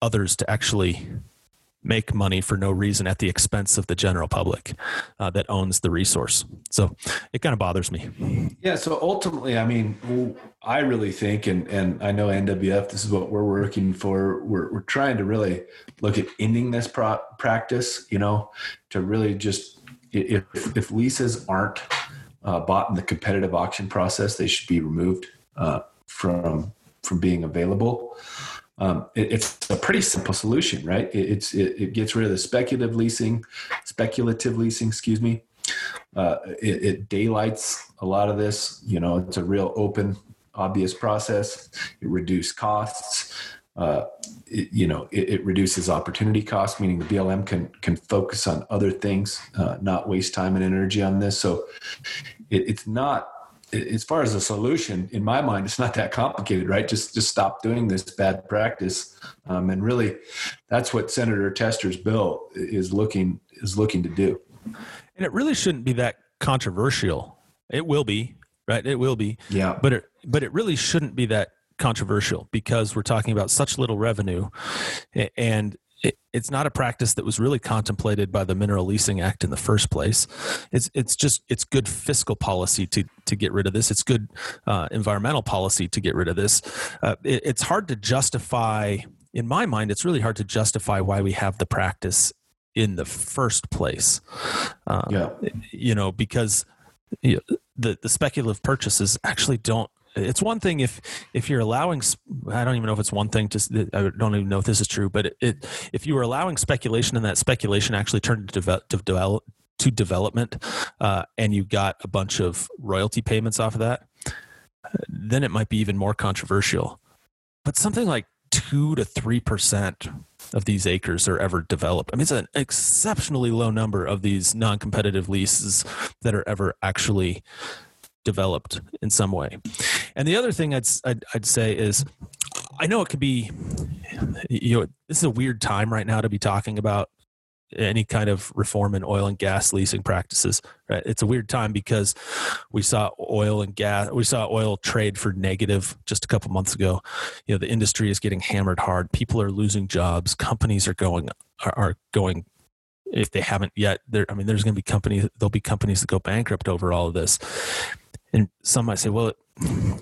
others to actually make money for no reason at the expense of the general public uh, that owns the resource. So it kind of bothers me. Yeah. So ultimately, I mean, I really think, and and I know NWF, this is what we're working for. We're we're trying to really look at ending this pro- practice. You know, to really just if if leases aren't uh, bought in the competitive auction process, they should be removed uh, from from being available um, it, it's a pretty simple solution, right? It, it's it, it, gets rid of the speculative leasing, speculative leasing, excuse me. Uh, it, it, daylights a lot of this. You know, it's a real open, obvious process. It reduces costs. Uh, you know, it, reduces opportunity costs, meaning the BLM can can focus on other things, uh, not waste time and energy on this. So, it's not as far as a solution, in my mind, it's not that complicated, right? Just just stop doing this bad practice, um, and really, that's what Senator Tester's bill is looking is looking to do. And it really shouldn't be that controversial. It will be, right? It will be. Yeah. But it but it really shouldn't be that controversial because we're talking about such little revenue, and it, it's not a practice that was really contemplated by the Mineral Leasing Act in the first place. It's it's just it's good fiscal policy to to get rid of this. It's good uh, environmental policy to get rid of this. Uh, it, it's hard to justify, in my mind, it's really hard to justify why we have the practice in the first place. Um, yeah, you know because you know, the the speculative purchases actually don't it's one thing if if you're allowing i don't even know if it's one thing to i don't even know if this is true but it, it if you were allowing speculation and that speculation actually turned to develop to develop to development uh, and you got a bunch of royalty payments off of that then it might be even more controversial but something like 2 to 3% of these acres are ever developed. I mean, it's an exceptionally low number of these non competitive leases that are ever actually developed in some way. And the other thing I'd, I'd, I'd say is I know it could be, you know, this is a weird time right now to be talking about any kind of reform in oil and gas leasing practices. Right? It's a weird time because we saw oil and gas, we saw oil trade for negative just a couple months ago. You know, the industry is getting hammered hard. People are losing jobs. Companies are going are, are going if they haven't yet. There, I mean, there's going to be companies. There'll be companies that go bankrupt over all of this. And some might say, well,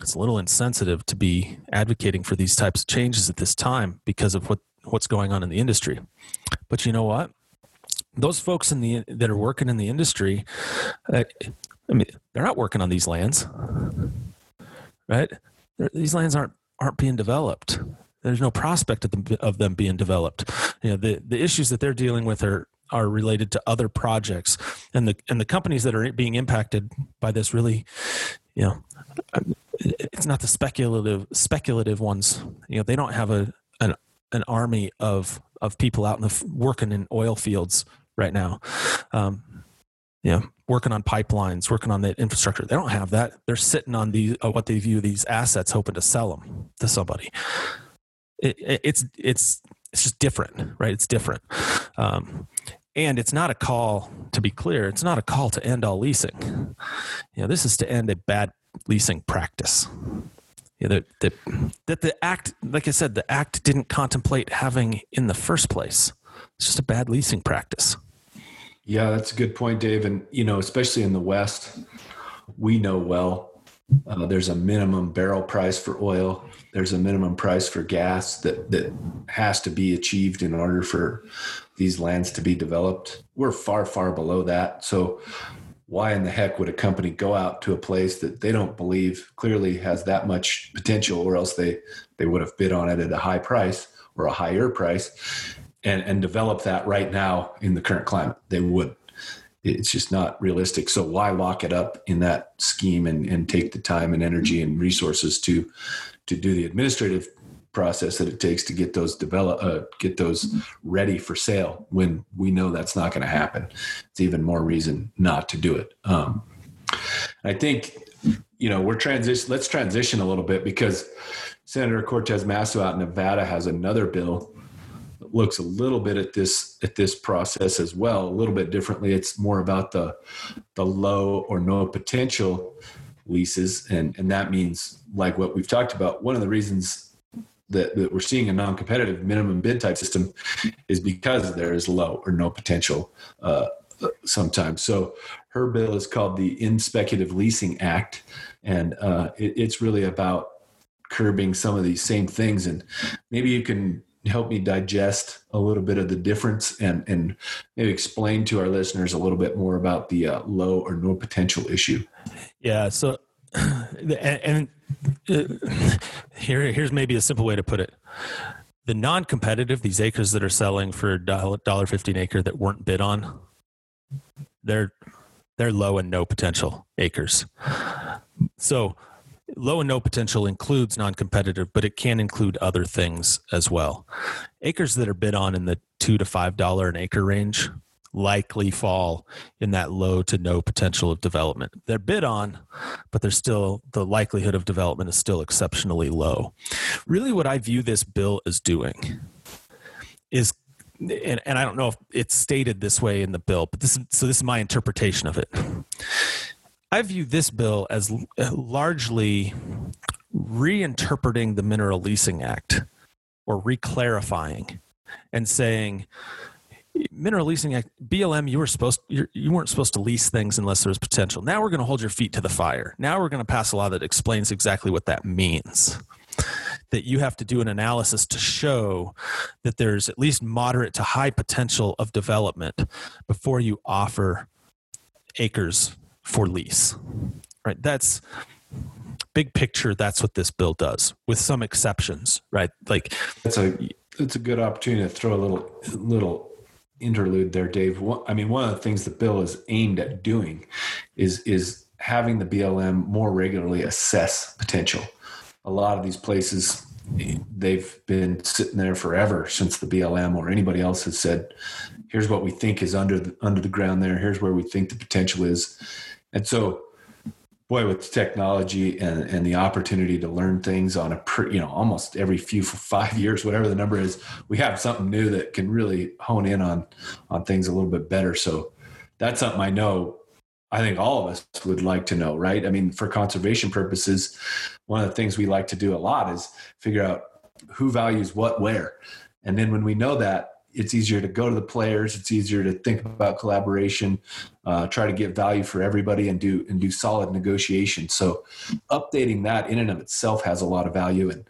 it's a little insensitive to be advocating for these types of changes at this time because of what what's going on in the industry. But you know what? those folks in the that are working in the industry, uh, I mean, they're not working on these lands, right? They're, these lands aren't aren't being developed. There's no prospect of them, of them being developed. You know, the the issues that they're dealing with are are related to other projects, and the and the companies that are being impacted by this really, you know, it's not the speculative speculative ones. You know, they don't have a an an army of of people out in the working in oil fields right now. Um, you know, working on pipelines, working on the infrastructure. They don't have that. They're sitting on the uh, what they view these assets, hoping to sell them to somebody. It, it, it's it's it's just different, right? It's different, um, and it's not a call. To be clear, it's not a call to end all leasing. You know, this is to end a bad leasing practice. You know, that, that that the act, like I said, the act didn't contemplate having in the first place. It's just a bad leasing practice. Yeah, that's a good point, Dave. And, you know, especially in the West, we know well uh, there's a minimum barrel price for oil. There's a minimum price for gas that, that has to be achieved in order for these lands to be developed. We're far, far below that. So, why in the heck would a company go out to a place that they don't believe clearly has that much potential, or else they they would have bid on it at a high price or a higher price? and, and develop that right now in the current climate. They would. It's just not realistic. So why lock it up in that scheme and, and take the time and energy and resources to to do the administrative process that it takes to get those develop uh, get those ready for sale when we know that's not going to happen. It's even more reason not to do it. Um, I think you know we're transition. Let's transition a little bit because Senator Cortez Masto out in Nevada has another bill looks a little bit at this at this process as well, a little bit differently. It's more about the the low or no potential leases, and and that means like what we've talked about. One of the reasons that, that we're seeing a non-competitive minimum bid type system is because there is low or no potential uh, sometimes. So her bill is called the End Speculative Leasing Act, and uh, it, it's really about curbing some of these same things. And maybe you can help me digest a little bit of the difference and and maybe explain to our listeners a little bit more about the uh, low or no potential issue. Yeah so and, and uh, here here's maybe a simple way to put it. The non-competitive these acres that are selling for dollar fifty an acre that weren't bid on they're they're low and no potential acres. So Low and no potential includes non competitive, but it can include other things as well. Acres that are bid on in the two to five dollar an acre range likely fall in that low to no potential of development. They're bid on, but they're still the likelihood of development is still exceptionally low. Really, what I view this bill as doing is and, and I don't know if it's stated this way in the bill, but this so this is my interpretation of it I view this bill as uh, largely reinterpreting the Mineral Leasing Act or reclarifying and saying, Mineral Leasing Act, BLM, you were supposed you're, you weren't supposed to lease things unless there was potential. Now we're going to hold your feet to the fire. Now we're going to pass a law that explains exactly what that means. That you have to do an analysis to show that there's at least moderate to high potential of development before you offer acres for lease right that's big picture, that's what this bill does, with some exceptions, right? Like that's a it's a good opportunity to throw a little little interlude there, Dave. I mean, one of the things the bill is aimed at doing is is having the BLM more regularly assess potential. A lot of these places they've been sitting there forever since the BLM or anybody else has said, "Here's what we think is under the under the ground there. Here's where we think the potential is," and so boy, with technology and, and the opportunity to learn things on a, per, you know, almost every few five years, whatever the number is, we have something new that can really hone in on, on things a little bit better. So that's something I know I think all of us would like to know, right? I mean, for conservation purposes, one of the things we like to do a lot is figure out who values what where. And then when we know that, it's easier to go to the players. It's easier to think about collaboration, uh, try to get value for everybody, and do and do solid negotiation. So, updating that in and of itself has a lot of value. And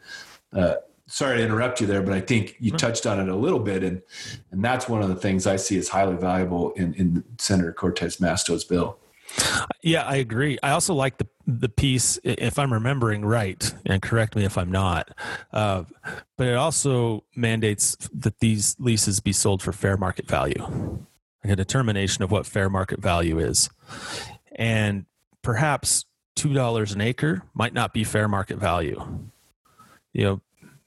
uh, sorry to interrupt you there, but I think you touched on it a little bit, and and that's one of the things I see as highly valuable in in Senator Cortez Masto's bill. Yeah, I agree. I also like the the piece, if I'm remembering right, and correct me if I'm not, uh, but it also mandates that these leases be sold for fair market value, like a determination of what fair market value is, and perhaps two dollars an acre might not be fair market value. You know,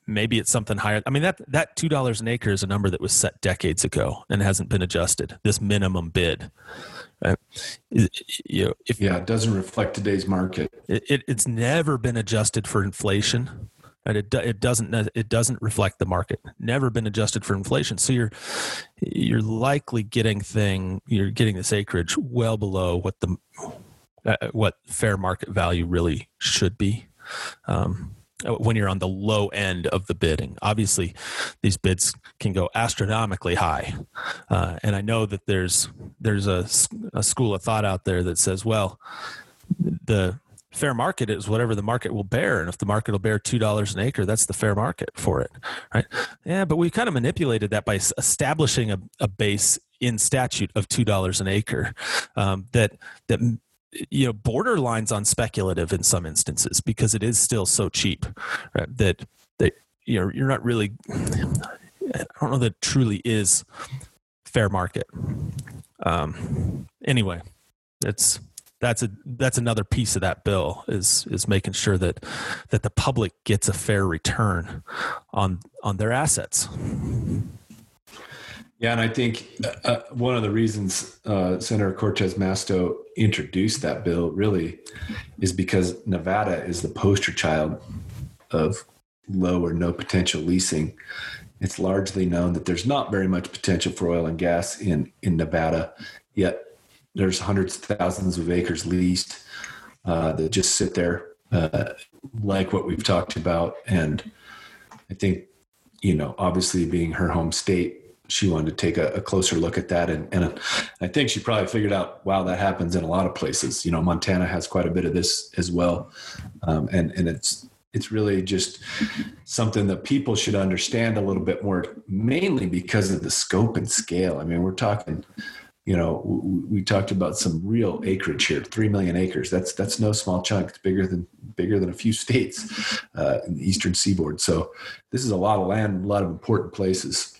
maybe it's something higher. I mean that that two dollars an acre is a number that was set decades ago and hasn't been adjusted. This minimum bid. You know, if yeah, it doesn't reflect today's market. It, it, it's never been adjusted for inflation. And it it doesn't it doesn't reflect the market. Never been adjusted for inflation. So you're you're likely getting thing you're getting this acreage well below what the uh, what fair market value really should be. Um, when you're on the low end of the bidding. Obviously, these bids can go astronomically high, uh, and I know that there's there's a, a school of thought out there that says, well, the fair market is whatever the market will bear. And if the market will bear two dollars an acre that's the fair market for it right? Yeah but we kind of manipulated that by establishing a, a base in statute of two dollars an acre um, that that you know borderlines on speculative in some instances because it is still so cheap right? that that you know you're not really I don't know that truly is fair market. Um, anyway, it's that's a that's another piece of that bill is is making sure that that the public gets a fair return on on their assets. Yeah, and I think uh, uh, one of the reasons uh, Senator Cortez Masto introduced that bill really is because Nevada is the poster child of low or no potential leasing. It's largely known that there's not very much potential for oil and gas in in Nevada, yet there's hundreds of thousands of acres leased uh, that just sit there, uh, like what we've talked about. And I think, you know, obviously being her home state, she wanted to take a, a, closer look at that. And, and I think she probably figured out, wow, that happens in a lot of places. You know, Montana has quite a bit of this as well. Um, and, and it's, it's really just something that people should understand a little bit more, mainly because of the scope and scale. I mean, we're talking, you know, we, talked about some real acreage here, three million acres. That's that's no small chunk. It's bigger than bigger than a few states uh, in the eastern seaboard. So this is a lot of land, a lot of important places.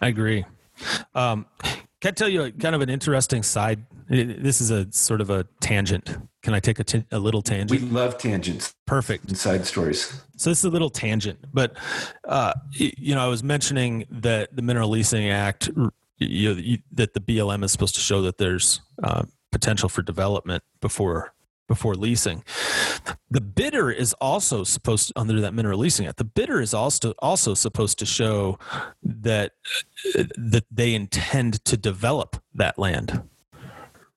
I agree. Um, can I tell you a, kind of an interesting side? This is a sort of a tangent. Can I take a, t- a little tangent? We love tangents. Perfect. And side stories. So this is a little tangent, but uh, you know, I was mentioning that the Mineral Leasing Act, you know, that the BLM is supposed to show that there's uh, potential for development before before leasing. The bidder is also supposed to, under that mineral leasing act. The bidder is also also supposed to show that that they intend to develop that land.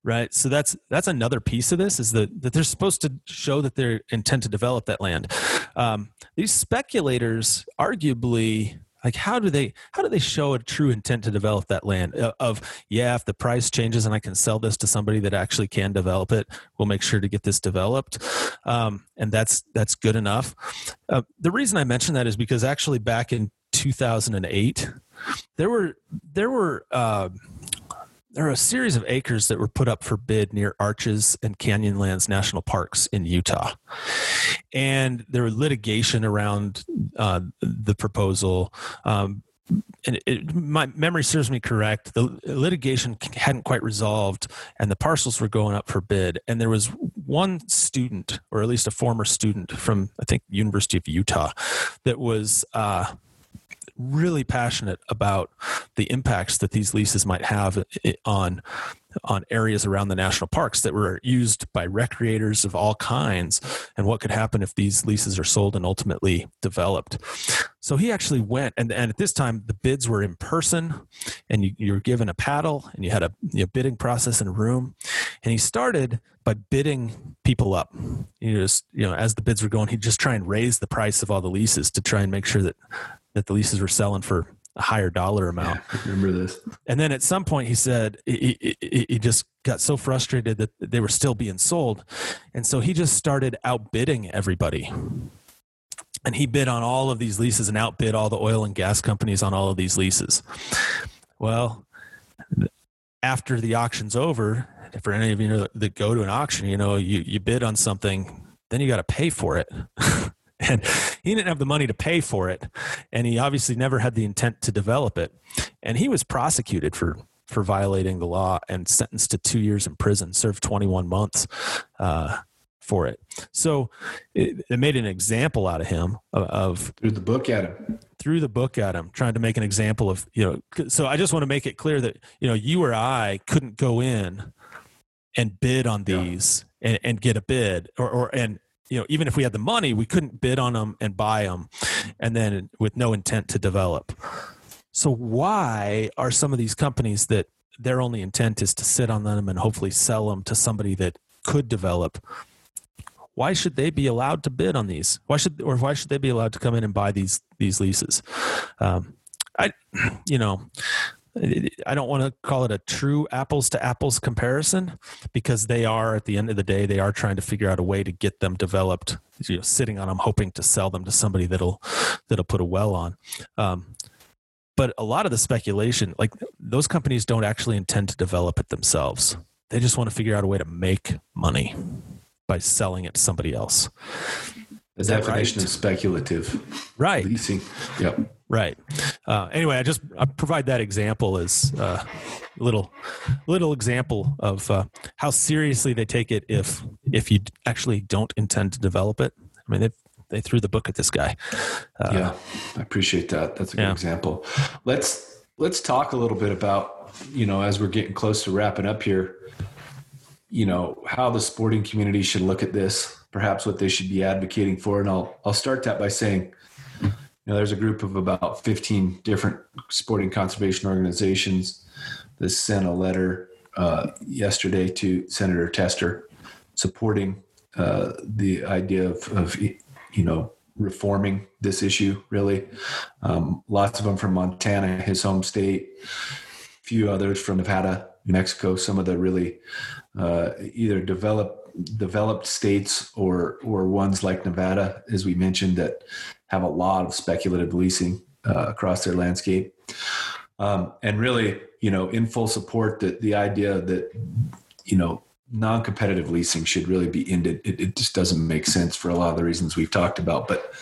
Right. So that's that's another piece of this is that, that they're supposed to show that they intend to develop that land. Um, these speculators arguably like how do they how do they show a true intent to develop that land? Uh, of yeah if the price changes and i can sell this to somebody that actually can develop it we'll make sure to get this developed. Um, and that's that's good enough. Uh, the reason i mention that is because actually back in 2008 there were there were uh, there are a series of acres that were put up for bid near Arches and Canyonlands National Parks in Utah. And there was litigation around uh, the proposal. Um, and it, my memory serves me correct, the litigation hadn't quite resolved, and the parcels were going up for bid. And there was one student, or at least a former student from I think University of Utah, that was uh, really passionate about the impacts that these leases might have on on areas around the national parks that were used by recreators of all kinds and what could happen if these leases are sold and ultimately developed. So he actually went and, and at this time the bids were in person and you, you were given a paddle and you had a you know, bidding process in a room. And he started by bidding people up. You just you know as the bids were going he'd just try and raise the price of all the leases to try and make sure that that the leases were selling for a higher dollar amount. Yeah, remember this. And then at some point, he said he, he, he, just got so frustrated that they were still being sold. And so he just started outbidding everybody. And he bid on all of these leases and outbid all the oil and gas companies on all of these leases. Well, after the auction's over, for any of you that go to an auction, you know, you, you bid on something, then you got to pay for it. and he didn't have the money to pay for it and he obviously never had the intent to develop it. And he was prosecuted for for violating the law and sentenced to two years in prison served 21 months uh, for it. So it, it, made an example out of him of, of threw the book at him. Threw the book at him trying to make an example of you know so i just want to make it clear that you know you or i couldn't go in and bid on these yeah. and, and get a bid or, or and you know even if we had the money we couldn't bid on them and buy them and then with no intent to develop. So why are some of these companies that their only intent is to sit on them and hopefully sell them to somebody that could develop why should they be allowed to bid on these? Why should or why should they be allowed to come in and buy these these leases? Um, i you know I don't want to call it a true apples to apples comparison because they are at the end of the day they are trying to figure out a way to get them developed. You know, sitting on them, hoping to sell them to somebody that'll that'll put a well on. Um, but a lot of the speculation, like those companies, don't actually intend to develop it themselves. They just want to figure out a way to make money by selling it to somebody else. The definition right? of speculative, right? Leasing. Yep. Right. Uh, anyway, I just I provide that example as a uh, little little example of uh, how seriously they take it if if you actually don't intend to develop it. I mean, they they threw the book at this guy. Uh, yeah, I appreciate that. That's a good yeah. example. Let's let's talk a little bit about you know as we're getting close to wrapping up here. You know how the sporting community should look at this, perhaps what they should be advocating for, and I'll I'll start that by saying know, there's a group of about 15 different sporting conservation organizations that sent a letter uh, yesterday to Senator Tester supporting uh, the idea of, of, you know, reforming this issue, really. Um, lots of them from Montana, his home state, a few others from Nevada, Mexico, some of the really uh, either developed developed states or or ones like Nevada, as we mentioned, that have a lot of speculative leasing uh, across their landscape. Um, and really, you know, in full support that the idea that, you know, non-competitive leasing should really be ended. It, it, just doesn't make sense for a lot of the reasons we've talked about. But,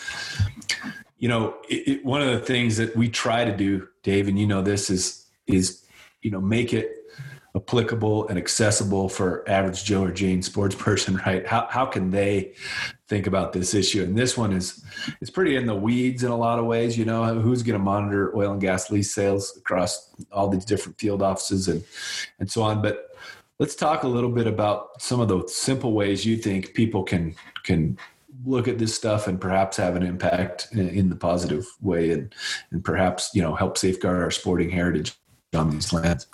you know, it, it, one of the things that we try to do, Dave, and you know this is, is, you know, make it applicable and accessible for average Joe or Jane sports person, right? How, how can they think about this issue? And this one is, it's pretty in the weeds in a lot of ways, you know, who's going to monitor oil and gas lease sales across all these different field offices and, and so on. But let's talk a little bit about some of the simple ways you think people can, can look at this stuff and perhaps have an impact in, in the positive way and, and perhaps, you know, help safeguard our sporting heritage on these lands.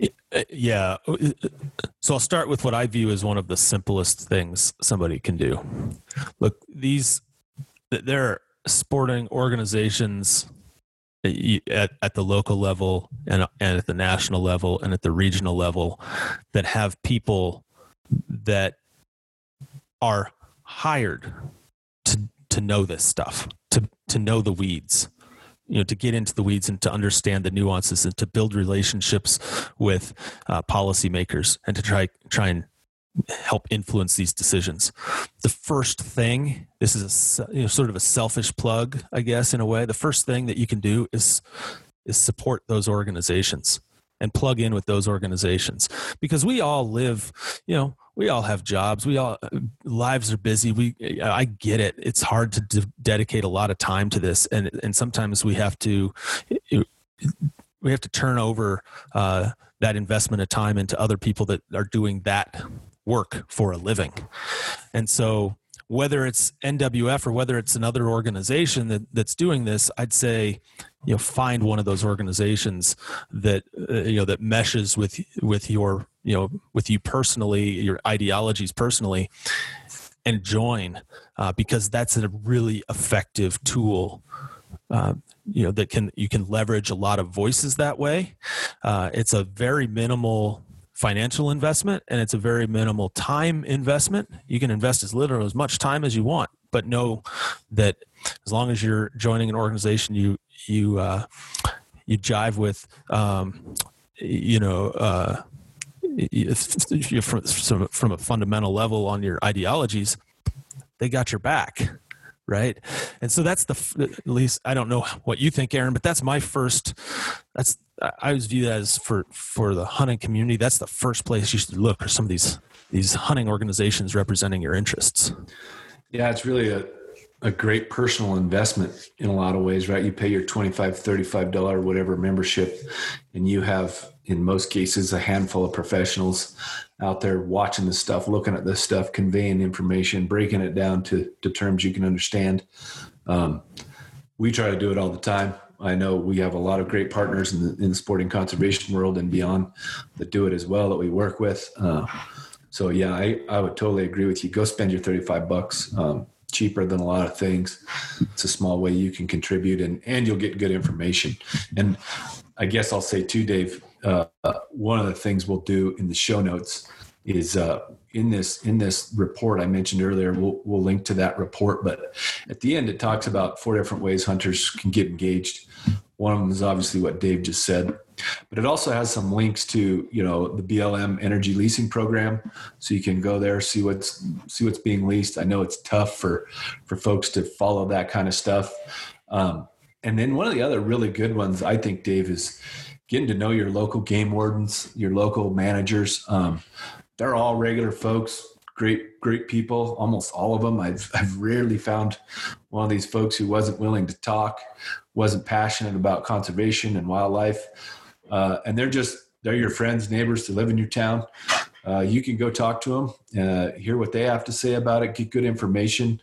Uh, yeah. Uh, so I'll start with what I view as one of the simplest things somebody can do. Look, these there are sporting organizations at, at the local level and, and at the national level and at the regional level that have people that are hired to to know this stuff, to to know the weeds you know to get into the weeds and to understand the nuances and to build relationships with uh, policymakers and to try try and help influence these decisions. The first thing, this is a you know, sort of a selfish plug, I guess, in a way. The first thing that you can do is is support those organizations and plug in with those organizations because we all live, you know, we all have jobs. We all lives are busy. We I get it. It's hard to de- dedicate a lot of time to this, and and sometimes we have to we have to turn over uh, that investment of time into other people that are doing that work for a living. And so whether it's NWF or whether it's another organization that, that's doing this, I'd say, you know, find one of those organizations that uh, you know that meshes with with your you know with you personally, your ideologies personally, and join uh, because that's a really effective tool. Uh, you know that can you can leverage a lot of voices that way. Uh, it's a very minimal financial investment and it's a very minimal time investment. You can invest as little as much time as you want, but know that as long as you're joining an organization, you you uh, you jive with, um, you know. Uh, from, from a fundamental level on your ideologies, they got your back right and so that's the at least i don't know what you think aaron but that's my first that's I always view that as for for the hunting community. That's the first place you should look for some of these these hunting organizations representing your interests. Yeah, it's really a a great personal investment in a lot of ways, right? You pay your 25 35 dollar whatever membership and you have in most cases a handful of professionals out there watching this stuff, looking at this stuff, conveying information, breaking it down to, to terms you can understand. Um, we try to do it all the time. I know we have a lot of great partners in the, in the sporting conservation world and beyond that do it as well that we work with. Uh, so yeah, I, I would totally agree with you. Go spend your 35 bucks. Um, cheaper than a lot of things. It's a small way you can contribute and, and you'll get good information. And I guess I'll say too, Dave, uh, one of the things we'll do in the show notes is uh, in this in this report I mentioned earlier. We'll, we'll link to that report, but at the end it talks about four different ways hunters can get engaged. One of them is obviously what Dave just said, but it also has some links to you know the BLM energy leasing program, so you can go there see what's see what's being leased. I know it's tough for for folks to follow that kind of stuff. Um, and then one of the other really good ones I think Dave is getting to know your local game wardens, your local managers. Um, they're all regular folks, great, great people. Almost all of them. I've, I've rarely found one of these folks who wasn't willing to talk, wasn't passionate about conservation and wildlife. Uh, and they're just, they're your friends, neighbors to live in your town. Uh, you can go talk to them, uh, hear what they have to say about it, get good information.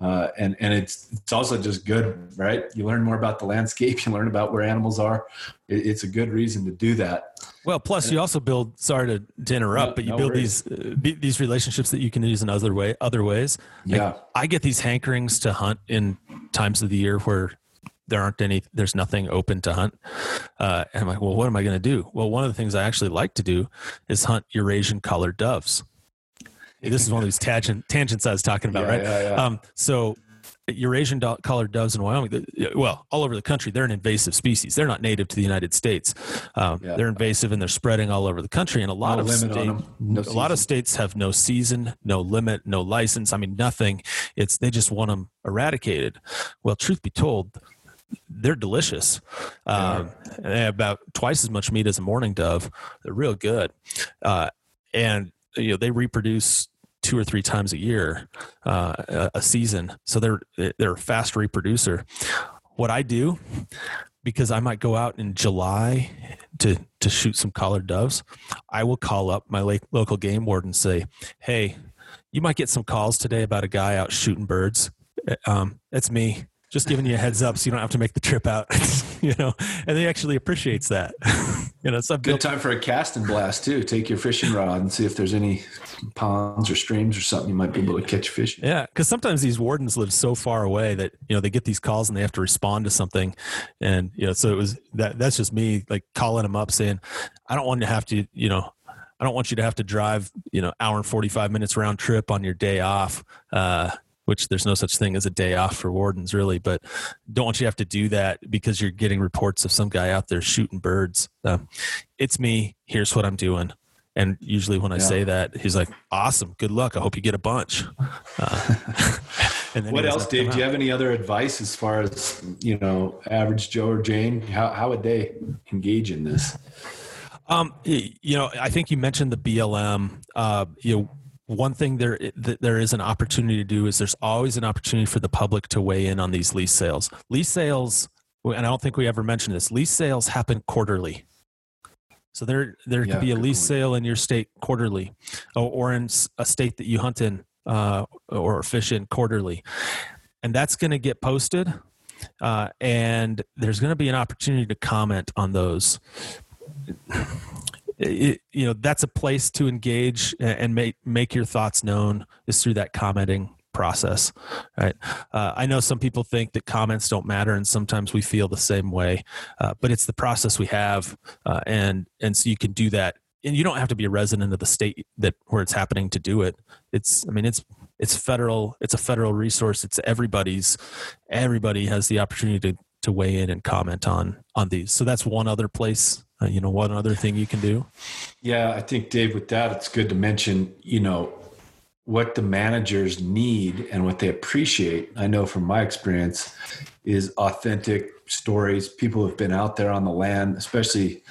Uh, and and it's it's also just good, right? You learn more about the landscape, you learn about where animals are. It, it's a good reason to do that. Well, plus you also build. Sorry to, to interrupt, no, but you no build worries. these uh, these relationships that you can use in other way other ways. Yeah, I get these hankerings to hunt in times of the year where there aren't any there's nothing open to hunt uh, and i'm like well what am i going to do well one of the things i actually like to do is hunt eurasian collared doves this is one of these tangent, tangents I was talking about, yeah, right? Yeah, yeah. Um, so Eurasian collared doves in Wyoming, well, all over the country, they're an invasive species. They're not native to the United States. Um, yeah. They're invasive and they're spreading all over the country. And a lot no of states, no a lot of states have no season, no limit, no license. I mean, nothing. It's they just want them eradicated. Well, truth be told, they're delicious. Um, they have about twice as much meat as a mourning dove. They're real good, uh, and you know they reproduce two or three times a year, uh, a season. So they're they're a fast reproducer. What I do, because I might go out in July to to shoot some collared doves, I will call up my local game warden and say, "Hey, you might get some calls today about a guy out shooting birds. Um, it's me just giving you a heads up so you don't have to make the trip out, you know, and they actually appreciates that. you know, it's a good time for a cast and blast too. Take your fishing rod and see if there's any ponds or streams or something you might be able to catch fish. Yeah, because sometimes these wardens live so far away that you know they get these calls and they have to respond to something, and you know, so it was that. That's just me like calling them up saying, I don't want to have to, you know. I don't want you to have to drive, you know, hour and 45 minutes round trip on your day off. Uh, which there's no such thing as a day off for wardens, really. But don't want you to have to do that because you're getting reports of some guy out there shooting birds. Uh, it's me. Here's what I'm doing. And usually when I yeah. say that, he's like, "Awesome, good luck. I hope you get a bunch." Uh, what else, Dave? Do you have any other advice as far as you know, average Joe or Jane? How how would they engage in this? Um, you know, I think you mentioned the BLM. Uh, you know, one thing there there is an opportunity to do is there's always an opportunity for the public to weigh in on these lease sales. Lease sales, and I don't think we ever mentioned this. Lease sales happen quarterly. So there there yeah, could be a lease sale in your state quarterly, or, or in a state that you hunt in uh, or fish in quarterly, and that's going to get posted. Uh, and there's going to be an opportunity to comment on those. It, you know that's a place to engage and make make your thoughts known is through that commenting process right? Uh, i know some people think that comments don't matter and sometimes we feel the same way uh, but it's the process we have uh, and and so you can do that. And you don't have to be a resident of the state that where it's happening to do it. It's i mean it's it's federal it's a federal resource. It's everybody's everybody has the opportunity to to weigh in and comment on on these. So that's one other place uh, you know one other thing you can do yeah i think dave with that it's good to mention you know what the managers need and what they appreciate, I know from my experience, is authentic stories. People have been out there on the land, especially,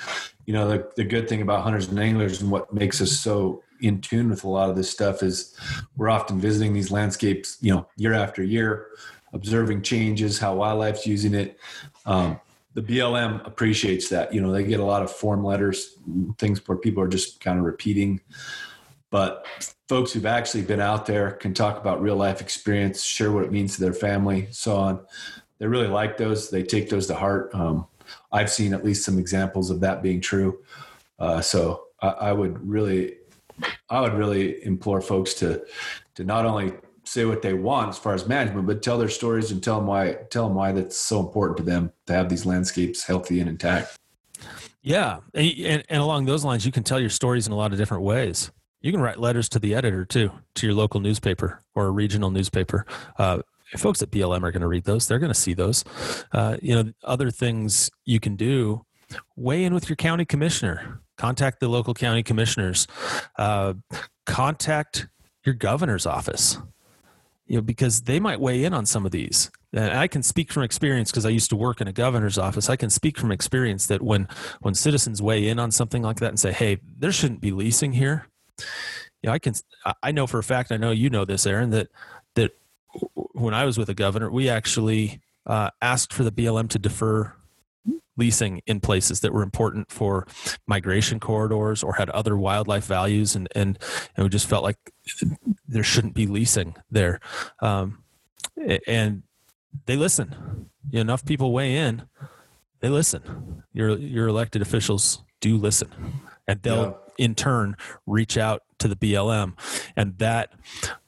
you know, the, the good thing about hunters and anglers and what makes us so in tune with a lot of this stuff is we're often visiting these landscapes, you know, year after year, observing changes, how wildlife's using it. Um, the BLM appreciates that. You know, they get a lot of form letters, things where people are just kind of repeating. But folks who've actually been out there can talk about real life experience, share what it means to their family, so on. They really like those. They take those to heart. Um, I've seen at least some examples of that being true. Uh, so I, I, would really, I would really implore folks to, to not only say what they want as far as management, but tell their stories and tell them why, tell them why that's so important to them to have these landscapes healthy and intact. Yeah, and, and along those lines, you can tell your stories in a lot of different ways. You can write letters to the editor too, to your local newspaper or a regional newspaper. Uh, folks at BLM are going to read those. They're going to see those. Uh, you know, other things you can do. Weigh in with your county commissioner. Contact the local county commissioners. Uh, contact your governor's office. You know, because they might weigh in on some of these. And I can speak from experience because I used to work in a governor's office. I can speak from experience that when when citizens weigh in on something like that and say, "Hey, there shouldn't be leasing here," yeah, I can. I know for a fact. I know you know this, Aaron. That that when I was with the governor, we actually uh, asked for the BLM to defer leasing in places that were important for migration corridors or had other wildlife values, and and, and we just felt like there shouldn't be leasing there. Um, and they listen. Enough people weigh in. They listen. Your your elected officials do listen, and they'll yeah. in turn reach out to the BLM, and that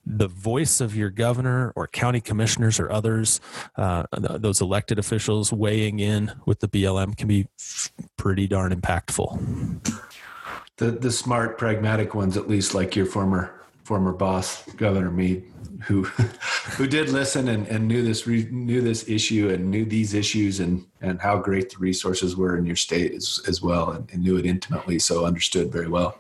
the voice of your governor or county commissioners or others, uh, those elected officials weighing in with the BLM can be pretty darn impactful. The the smart, pragmatic ones, at least like your former former boss, Governor Mead, who who did listen and, and knew this knew this issue and knew these issues and and how great the resources were in your state as, as well and, and knew it intimately, so understood very well.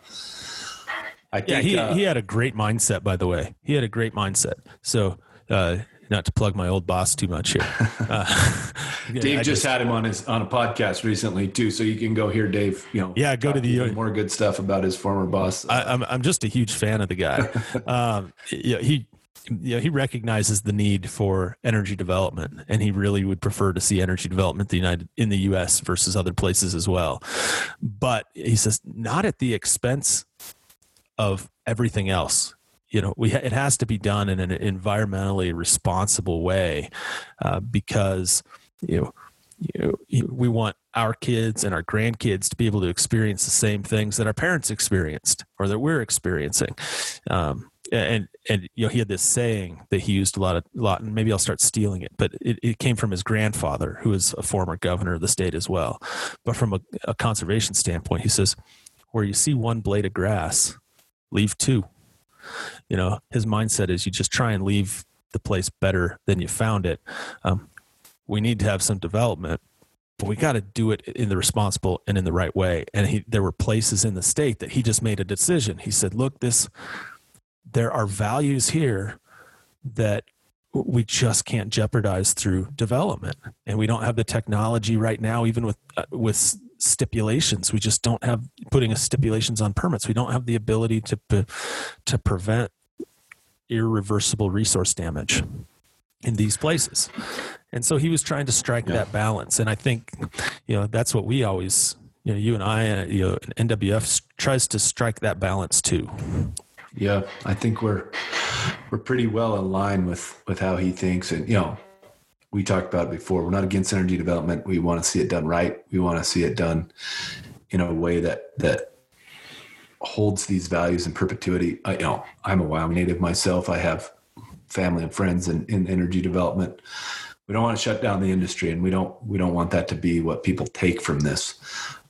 I think, yeah, he, uh, he had a great mindset, by the way. He had a great mindset. So, uh, not to plug my old boss too much here. Uh, Dave just, just, had him on his on a podcast recently too, so you can go hear Dave. You know, yeah, go to the more good stuff about his former boss. I, am I'm, I'm just a huge fan of the guy. um, yeah, he you know, he recognizes the need for energy development, and he really would prefer to see energy development the United in the U.S. versus other places as well. But he says not at the expense of everything else. You know we it has to be done in an environmentally responsible way uh, because you know, you we want our kids and our grandkids to be able to experience the same things that our parents experienced or that we're experiencing. Um, and and you know he had this saying that he used a lot of lot and maybe I'll start stealing it but it, it came from his grandfather who was a former governor of the state as well. But from a, a conservation standpoint he says where you see one blade of grass leave too. You know, his mindset is you just try and leave the place better than you found it. Um, we need to have some development, but we got to do it in the responsible and in the right way. And he, there were places in the state that he just made a decision. He said, "Look, this there are values here that we just can't jeopardize through development, and we don't have the technology right now, even with uh, with." Stipulations we just don't have putting stipulations on permits we don't have the ability to to prevent irreversible resource damage in these places and so he was trying to strike yeah. that balance. And I think, you know, that's what we always, you know, you and I, uh, you know, NWF tries to strike that balance too. Yeah, I think we're we're pretty well in line with with how he thinks, and you know, we talked about it before. We're not against energy development. We want to see it done right. We want to see it done in a way that that holds these values in perpetuity. I, you know, I'm a Wyoming native myself. I have family and friends in, in energy development we don't want to shut down the industry and we don't we don't want that to be what people take from this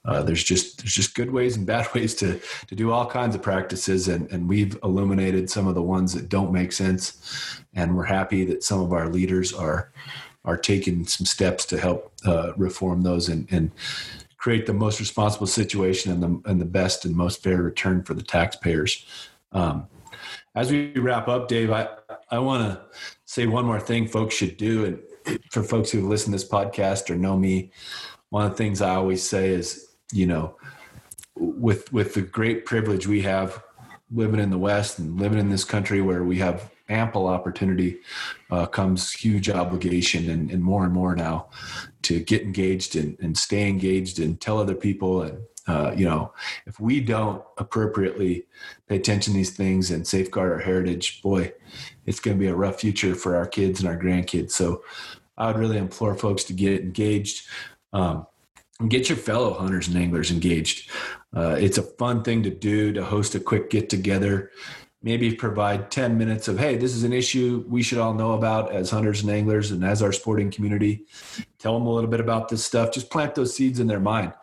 uh, there's just there's just good ways and bad ways to to do all kinds of practices and and we've illuminated some of the ones that don't make sense and we're happy that some of our leaders are are taking some steps to help uh, reform those and and create the most responsible situation and the and the best and most fair return for the taxpayers. Um, as we wrap up dave i i want to say one more thing folks should do and for folks who listen to this podcast or know me, one of the things I always say is, you know, with with the great privilege we have living in the West and living in this country where we have ample opportunity, uh, comes huge obligation and, and, more and more now to get engaged and, and stay engaged and tell other people and uh, you know, if we don't appropriately pay attention to these things and safeguard our heritage, boy, it's going to be a rough future for our kids and our grandkids. So I would really implore folks to get engaged. Um, and get your fellow hunters and anglers engaged. Uh, it's a fun thing to do to host a quick get together. Maybe provide 10 minutes of, hey, this is an issue we should all know about as hunters and anglers and as our sporting community. Tell them a little bit about this stuff. Just plant those seeds in their mind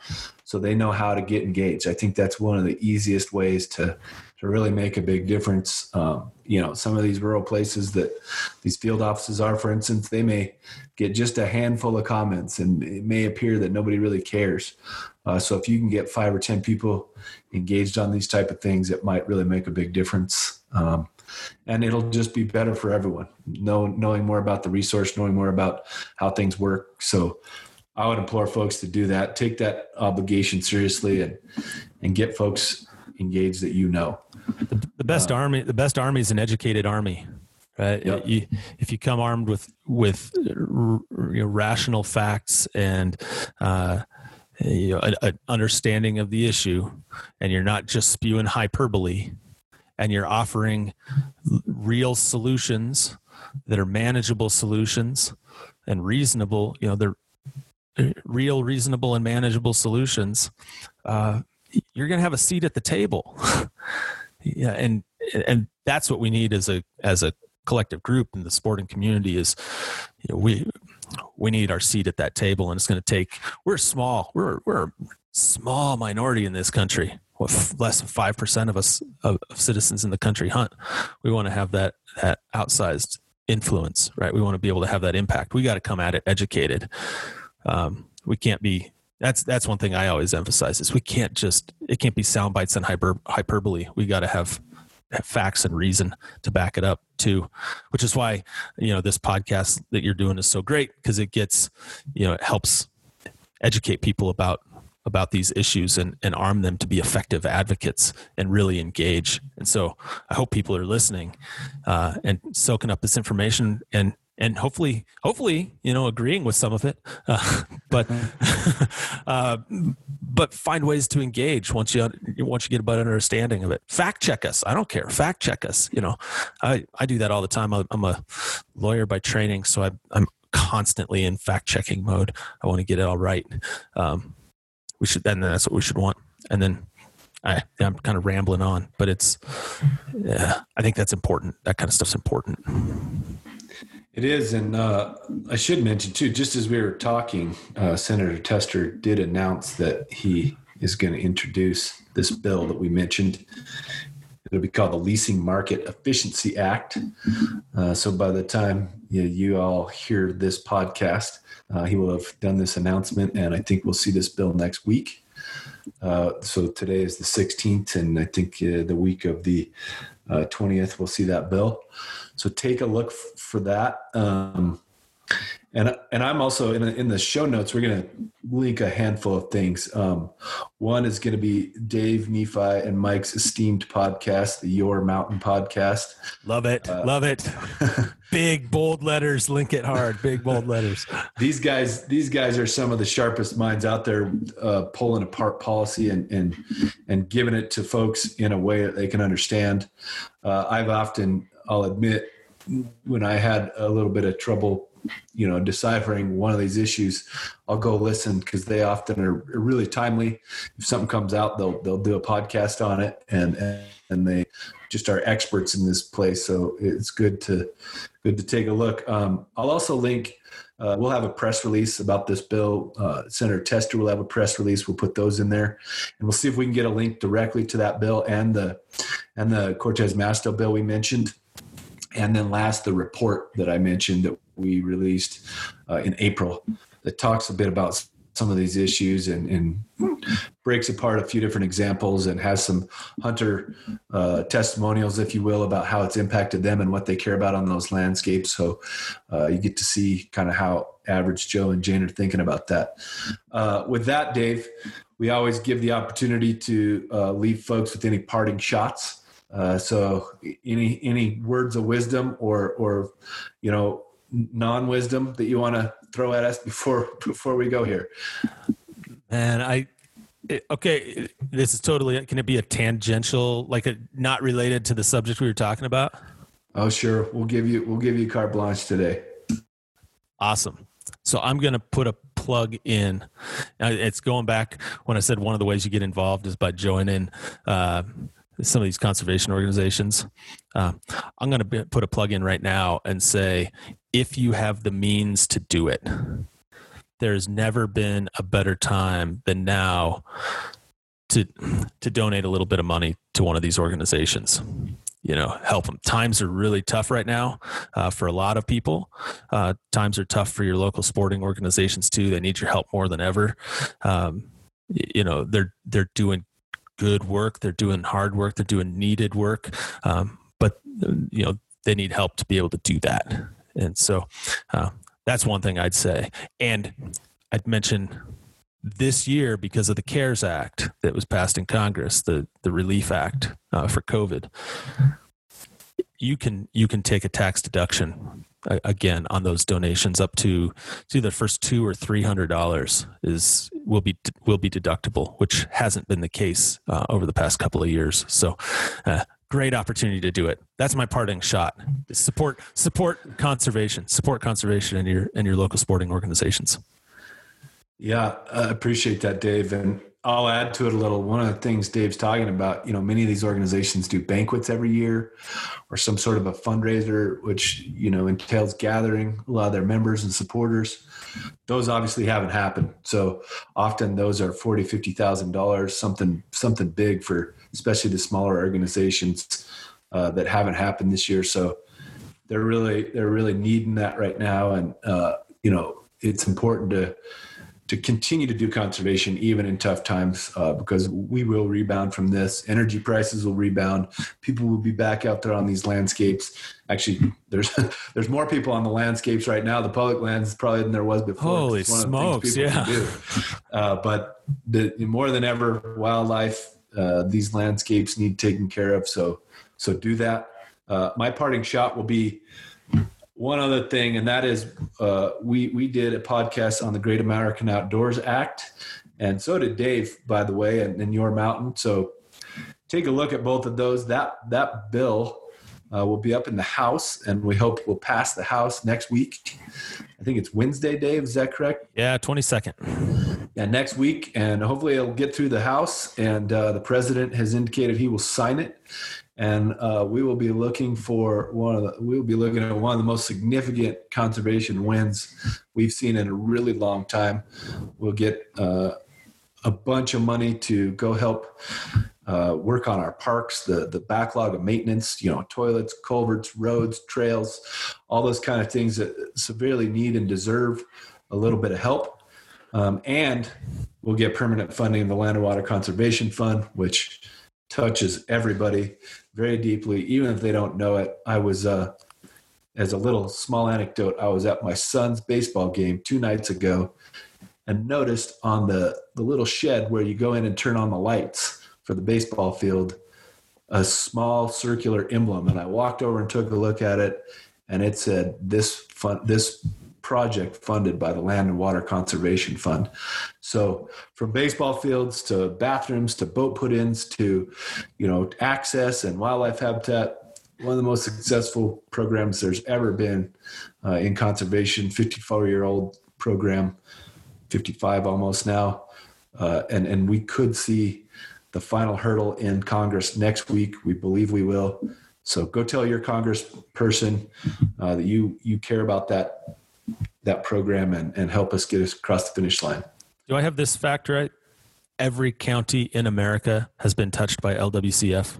so they know how to get engaged. I think that's one of the easiest ways to to really make a big difference. Um, you know, some of these rural places that these field offices are, for instance, they may get just a handful of comments, and it may appear that nobody really cares. Uh, so if you can get five or ten people engaged on these type of things, it might really make a big difference. Um, and it'll just be better for everyone. Know, knowing more about the resource, knowing more about how things work. So I would implore folks to do that. Take that obligation seriously and and get folks engaged that you know. The, the best uh, army, the best army is an educated army. Right? Yep. You, if you come armed with with you know, rational facts and uh, you know, an understanding of the issue, and you're not just spewing hyperbole, and you're offering real solutions that are manageable solutions and reasonable. You know, they're real, reasonable, and manageable solutions, uh, you're going to have a seat at the table. yeah, and and that's what we need as a as a collective group in the sporting community is you know, we we need our seat at that table, and it's going to take. We're small. We're we're a small minority in this country. Less than five percent of us of, of citizens in the country hunt. We want to have that that outsized influence, right? We want to be able to have that impact. We got to come at it educated. Um, we can't be. That's that's one thing I always emphasize is we can't just it can't be sound bites and hyper, hyperbole. We got to have, have facts and reason to back it up too, which is why you know this podcast that you're doing is so great because it gets you know it helps educate people about about these issues and, and arm them to be effective advocates and really engage. And so I hope people are listening uh, and soaking up this information and and hopefully, hopefully, you know, agreeing with some of it, uh, but uh, but find ways to engage once you once you get a better understanding of it. Fact check us. I don't care. Fact check us. You know, I I do that all the time. I'm a lawyer by training, so I, I'm constantly in fact checking mode. I want to get it all right. Um, we should, and that's what we should want. And then I, I'm kind of rambling on, but it's, yeah, I think that's important. That kind of stuff's important. It is, and uh, I should mention too. Just as we were talking, uh, Senator Tester did announce that he is going to introduce this bill that we mentioned. It'll be called the Leasing Market Efficiency Act. Uh, so by the time you, you, all hear this podcast, uh, he will have done this announcement, and I think we'll see this bill next week. Uh, so today is the 16th, and I think uh, the week of the 20th, uh, we'll see that bill. So take a look f- for that. Um, and and I'm also in, in the show notes. We're going to link a handful of things. Um, one is going to be Dave Nephi and Mike's esteemed podcast, the Your Mountain podcast. Love it, uh, love it. Big bold letters, link it hard. Big bold letters. these guys, these guys are some of the sharpest minds out there, uh, pulling apart policy and and and giving it to folks in a way that they can understand. Uh, I've often, I'll admit, when I had a little bit of trouble you know deciphering one of these issues i'll go listen because they often are really timely if something comes out they'll they'll do a podcast on it and and they just are experts in this place so it's good to good to take a look um, i'll also link uh, we'll have a press release about this bill. Uh, Senator Tester will have a press release. We'll put those in there, and we'll see if we can get a link directly to that bill and the and the Cortez Masto bill we mentioned. And then last, the report that I mentioned that we released uh, in April that talks a bit about some of these issues and, and, breaks apart a few different examples and has some hunter uh, testimonials, if you will, about how it's impacted them and what they care about on those landscapes. So uh, you get to see kind of how average Joe and Jane are thinking about that. Uh, with that, Dave, we always give the opportunity to uh, leave folks with any parting shots. Uh, so any any words of wisdom or or you know non wisdom that you want to throw at us before before we go here? And I okay, this is totally can it be a tangential like a not related to the subject we were talking about? Oh sure, we'll give you we'll give you carte blanche today. Awesome. So I'm going to put a plug in. It's going back when I said one of the ways you get involved is by joining uh, some of these conservation organizations. Uh, I'm going to put a plug in right now and say if you have the means to do it, there's never been a better time than now to to donate a little bit of money to one of these organizations. You know help them times are really tough right now uh, for a lot of people. Uh, times are tough for your local sporting organizations too. They need your help more than ever. Um, you know they're they're doing good work they're doing hard work they're doing needed work um, but you know they need help to be able to do that and so uh, that's one thing I'd say. And I'd mention this year because of the CARES Act that was passed in Congress, the the Relief Act uh, for COVID. You can you can take a tax deduction again on those donations up to to the first two or three hundred dollars is will be will be deductible, which hasn't been the case uh, over the past couple of years. So uh, great opportunity to do it. That's my parting shot. Support support conservation. Support conservation in your in your local sporting organizations. Yeah, I appreciate that, Dave. And I'll add to it a little. One of the things Dave's talking about, you know, many of these organizations do banquets every year or some sort of a fundraiser, which, you know, entails gathering a lot of their members and supporters. Those obviously haven't happened. So often those are forty, fifty thousand dollars, something something big for especially the smaller organizations uh, that haven't happened this year. So they're really they're really needing that right now, and uh, you know it's important to to continue to do conservation even in tough times uh, because we will rebound from this. Energy prices will rebound. People will be back out there on these landscapes. Actually, there's there's more people on the landscapes right now, the public lands, probably than there was before. Holy smokes! Yeah. Uh, but the, more than ever, wildlife uh, these landscapes need taken care of. So so do that. Uh, my parting shot will be one other thing, and that is uh, we we did a podcast on the Great American Outdoors Act, and so did Dave, by the way, and, and Your Mountain. So take a look at both of those. That that bill uh, will be up in the House, and we hope will pass the House next week. I think it's Wednesday, Dave. Is that correct? Yeah, twenty second. Yeah, next week, and hopefully it'll get through the House. And uh, the president has indicated he will sign it, and uh, we will be looking for one of the. We will be looking at one of the most significant conservation wins we've seen in a really long time. We'll get uh, a bunch of money to go help uh, work on our parks, the the backlog of maintenance, you know, toilets, culverts, roads, trails, all those kind of things that severely need and deserve a little bit of help. Um, and we'll get permanent funding of the Land and Water Conservation Fund, which touches everybody very deeply, even if they don't know it. I was, uh, as a little small anecdote, I was at my son's baseball game two nights ago and noticed on the, the little shed where you go in and turn on the lights for the baseball field a small circular emblem. And I walked over and took a look at it, and it said, This fun, this project funded by the Land and Water Conservation Fund. So from baseball fields to bathrooms to boat put-ins to, you know, access and wildlife habitat, one of the most successful programs there's ever been uh, in conservation. 54-year-old program, 55 almost now, uh, and and we could see the final hurdle in Congress next week. We believe we will. So go tell your congressperson uh, that you you care about that that program and, and help us get us across the finish line. Do I have this fact right? Every county in America has been touched by LWCF.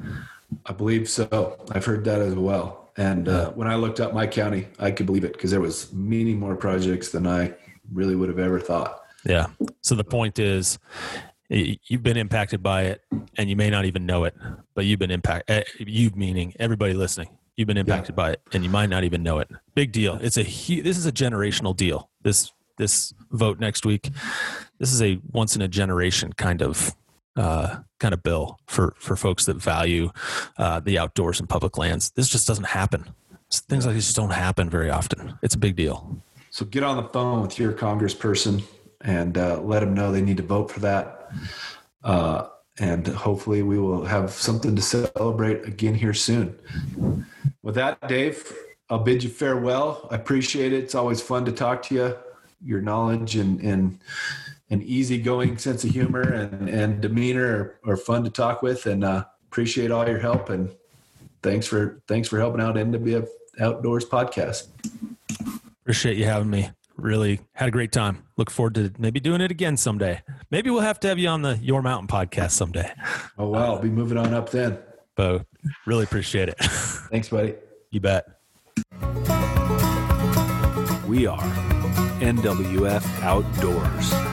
I believe so. I've heard that as well. And uh, when I looked up my county, I could believe it because there was many more projects than I really would have ever thought. Yeah. So the point is, you've been impacted by it, and you may not even know it, but you've been impacted. Eh, you meaning everybody listening. You've been impacted yeah. by it, and you might not even know it. Big deal. It's a this is a generational deal. This this vote next week. This is a once in a generation kind of uh, kind of bill for for folks that value uh, the outdoors and public lands. This just doesn't happen. Things like this just don't happen very often. It's a big deal. So get on the phone with your congressperson and uh, let them know they need to vote for that. And hopefully we will have something to celebrate again here soon. With that, Dave, I'll bid you farewell. I appreciate it. It's always fun to talk to you. Your knowledge and and an easygoing sense of humor and, and demeanor are, are fun to talk with, and uh, appreciate all your help. And thanks for thanks for helping out NWF Outdoors podcast. Appreciate you having me really had a great time. Look forward to maybe doing it again someday. Maybe we'll have to have you on the Your Mountain podcast someday. Oh wow, I'll be moving on up then. But really appreciate it. Thanks, buddy. You bet. We are NWF Outdoors.